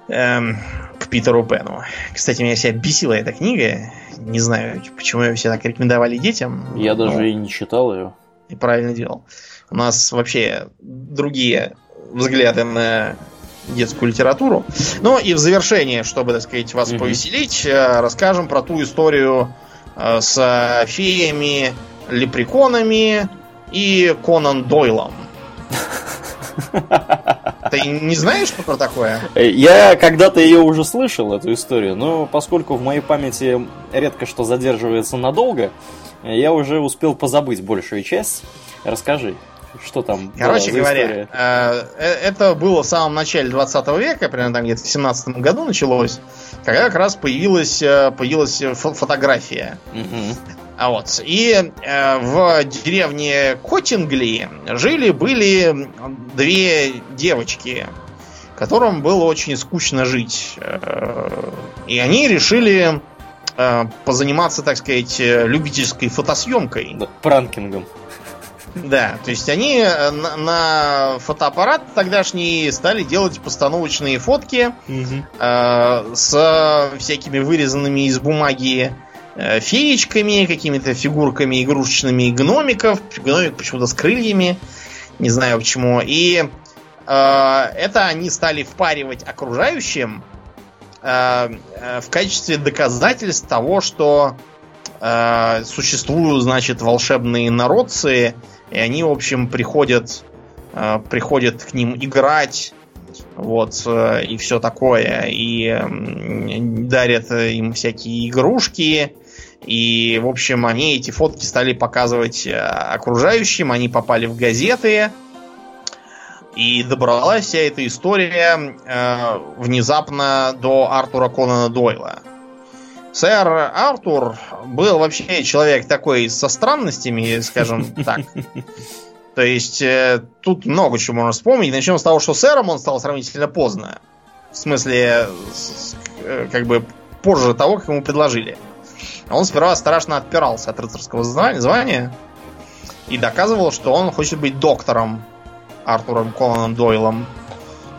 эм, к Питеру Пену. Кстати, меня себя бесила эта книга. Не знаю, почему ее все так рекомендовали детям. Я но... даже и не читал ее. И правильно делал. У нас вообще другие взгляды на детскую литературу. Ну и в завершение, чтобы, так сказать, вас mm-hmm. повеселить, э, расскажем про ту историю э, с феями, лепреконами и Конан Дойлом. Ты не знаешь, что про такое? Я когда-то ее уже слышал, эту историю, но поскольку в моей памяти редко что задерживается надолго, я уже успел позабыть большую часть. Расскажи, что там Короче говоря, э, э, это было в самом начале 20 века, примерно там где-то в 17 году началось, когда как раз появилась, э, появилась фотография. Угу. А вот. И э, в деревне Котингли жили-были две девочки, которым было очень скучно жить. Э, и они решили позаниматься, так сказать, любительской фотосъемкой. Да, пранкингом. Да, то есть они э, на, на фотоаппарат тогдашний стали делать постановочные фотки угу. э, с всякими вырезанными из бумаги Э, феечками, какими-то фигурками игрушечными гномиков. Гномик почему-то с крыльями. Не знаю почему. И э, это они стали впаривать окружающим э, э в качестве доказательств того, что э, существуют, значит, волшебные народцы, и они, в общем, приходят, э, приходят к ним играть, вот, э, и все такое, и дарят им всякие игрушки, и, в общем, они эти фотки стали показывать э, окружающим, они попали в газеты. И добралась вся эта история э, внезапно до Артура Конана Дойла. Сэр Артур был вообще человек такой со странностями, скажем так. То есть э, тут много чего можно вспомнить. Начнем с того, что сэром он стал сравнительно поздно. В смысле, э, как бы позже того, как ему предложили. Он сперва страшно отпирался от рыцарского звания и доказывал, что он хочет быть доктором Артуром Конаном Дойлом,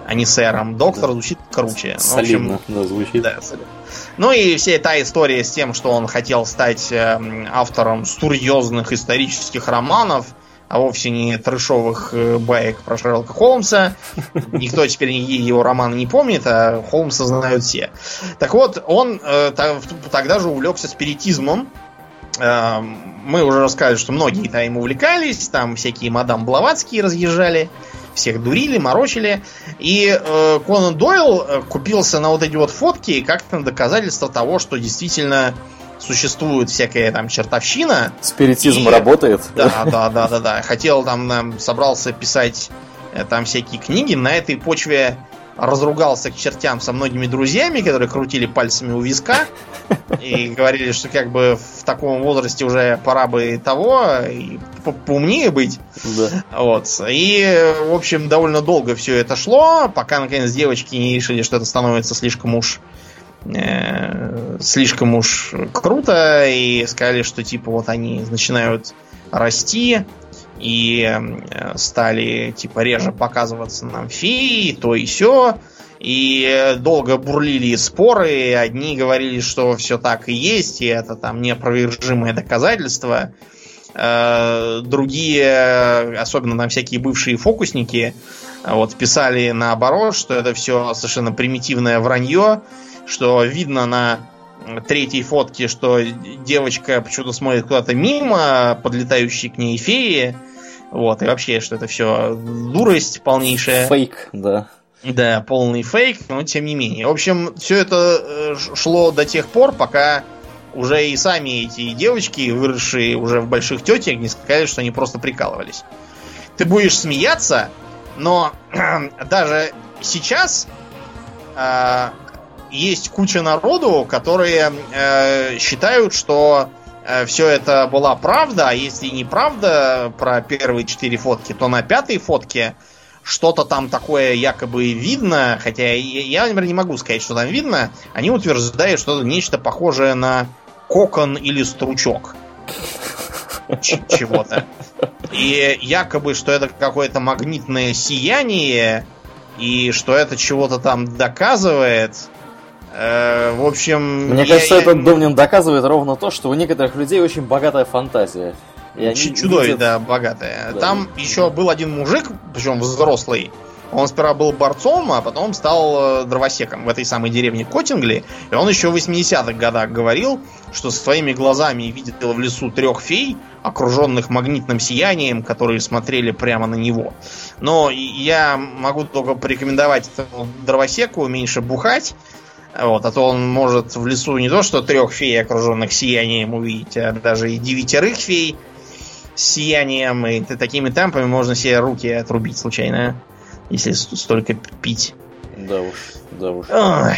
а не сэром. Доктор звучит круче. Солидно, в общем, да, звучит. Да, солидно. Ну и вся эта история с тем, что он хотел стать э, автором серьезных исторических романов, а вовсе не трешовых э, баек про Шерлока Холмса. Никто теперь его романы не помнит, а Холмса знают все. Так вот, он э, тогда же увлекся спиритизмом. Э, мы уже рассказали, что многие там увлекались, там всякие мадам Блаватские разъезжали всех дурили, морочили. И э, Конан Дойл купился на вот эти вот фотки как-то доказательство того, что действительно существует всякая там чертовщина. Спиритизм и... работает. Да, да, да, да, да. Хотел там, собрался писать э, там всякие книги. На этой почве разругался к чертям со многими друзьями, которые крутили пальцами у виска и говорили, что как бы в таком возрасте уже пора бы того и поумнее быть. Да. Вот. И, в общем, довольно долго все это шло, пока наконец девочки не решили, что это становится слишком уж э, слишком уж круто и сказали, что типа вот они начинают расти и э, стали типа реже показываться нам феи, то и все. И долго бурлили споры, одни говорили, что все так и есть, и это там неопровержимое доказательство. Э, другие, особенно там всякие бывшие фокусники, вот писали наоборот, что это все совершенно примитивное вранье, что видно на третьей фотке, что девочка почему-то смотрит куда-то мимо, подлетающей к ней феи. Вот, и вообще, что это все дурость полнейшая. Фейк, да. Да, полный фейк, но тем не менее. В общем, все это э, шло до тех пор, пока уже и сами эти девочки, выросшие уже в больших тетях, не сказали, что они просто прикалывались. Ты будешь смеяться, но даже сейчас э, есть куча народу, которые э, считают, что э, все это была правда, а если не правда про первые четыре фотки, то на пятой фотке что-то там такое якобы видно, хотя я, например, не могу сказать, что там видно. Они утверждают, что это нечто похожее на кокон или стручок чего-то. И якобы, что это какое-то магнитное сияние, и что это чего-то там доказывает. Э, в общем... Мне я, кажется, я... этот Домнин доказывает ровно то, что у некоторых людей очень богатая фантазия. И они видят... да, богатая. Да. Там еще был один мужик, причем взрослый. Он сперва был борцом, а потом стал э, дровосеком в этой самой деревне Котингли. И он еще в 80-х годах говорил, что своими глазами видел в лесу трех фей, окруженных магнитным сиянием, которые смотрели прямо на него. Но я могу только порекомендовать этому дровосеку меньше бухать, вот, а то он может в лесу не то что трех фей, окруженных сиянием, увидеть, а даже и девятерых фей с сиянием. И такими темпами можно себе руки отрубить случайно, если столько пить. Да уж, да уж. Ой,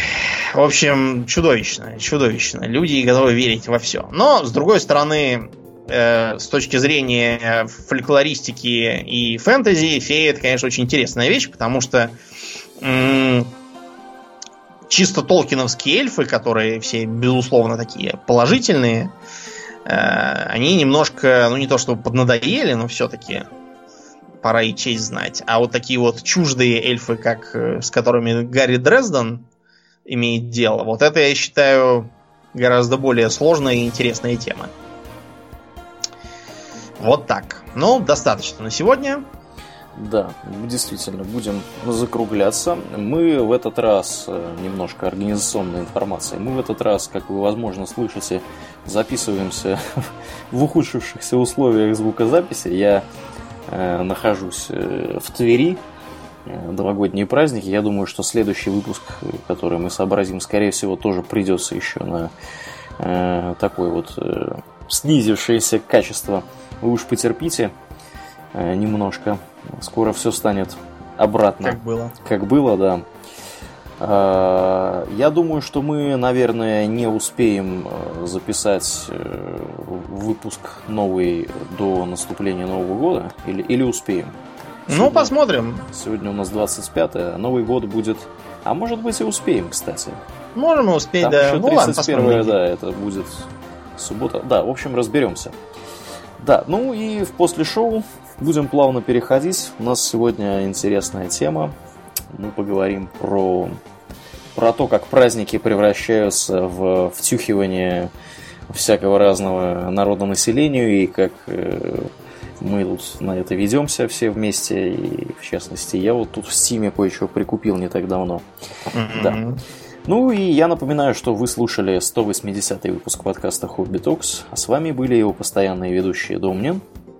в общем, чудовищно, чудовищно. Люди готовы верить во все. Но, с другой стороны, э, с точки зрения фольклористики и фэнтези, фея это, конечно, очень интересная вещь, потому что чисто толкиновские эльфы, которые все, безусловно, такие положительные, э, они немножко, ну не то чтобы поднадоели, но все-таки пора и честь знать. А вот такие вот чуждые эльфы, как э, с которыми Гарри Дрезден имеет дело, вот это я считаю гораздо более сложная и интересная тема. Вот так. Ну, достаточно на сегодня. Да, действительно, будем закругляться. Мы в этот раз, э, немножко организационной информации, мы в этот раз, как вы, возможно, слышите, записываемся в ухудшившихся условиях звукозаписи. Я э, нахожусь э, в Твери, э, новогодние праздники. Я думаю, что следующий выпуск, который мы сообразим, скорее всего, тоже придется еще на э, такое вот э, снизившееся качество. Вы уж потерпите э, немножко. Скоро все станет обратно. Как было. Как было, да. А, я думаю, что мы, наверное, не успеем э, записать э, выпуск новый до наступления Нового года. Или, или успеем? Ну, посмотрим. Сегодня у нас 25 а Новый год будет... А может быть и успеем, кстати. Можем успеть, Там да. еще Ну ладно, 31 да, это будет суббота. Да, в общем, разберемся. Да, ну и в после шоу будем плавно переходить. У нас сегодня интересная тема. Мы поговорим про, про то, как праздники превращаются в втюхивание всякого разного народонаселению и как э, мы тут на это ведемся все вместе. И в частности, я вот тут в Стиме кое-что прикупил не так давно. Да. Ну и я напоминаю, что вы слушали 180 выпуск подкаста Хобби Токс, а с вами были его постоянные ведущие Домнин.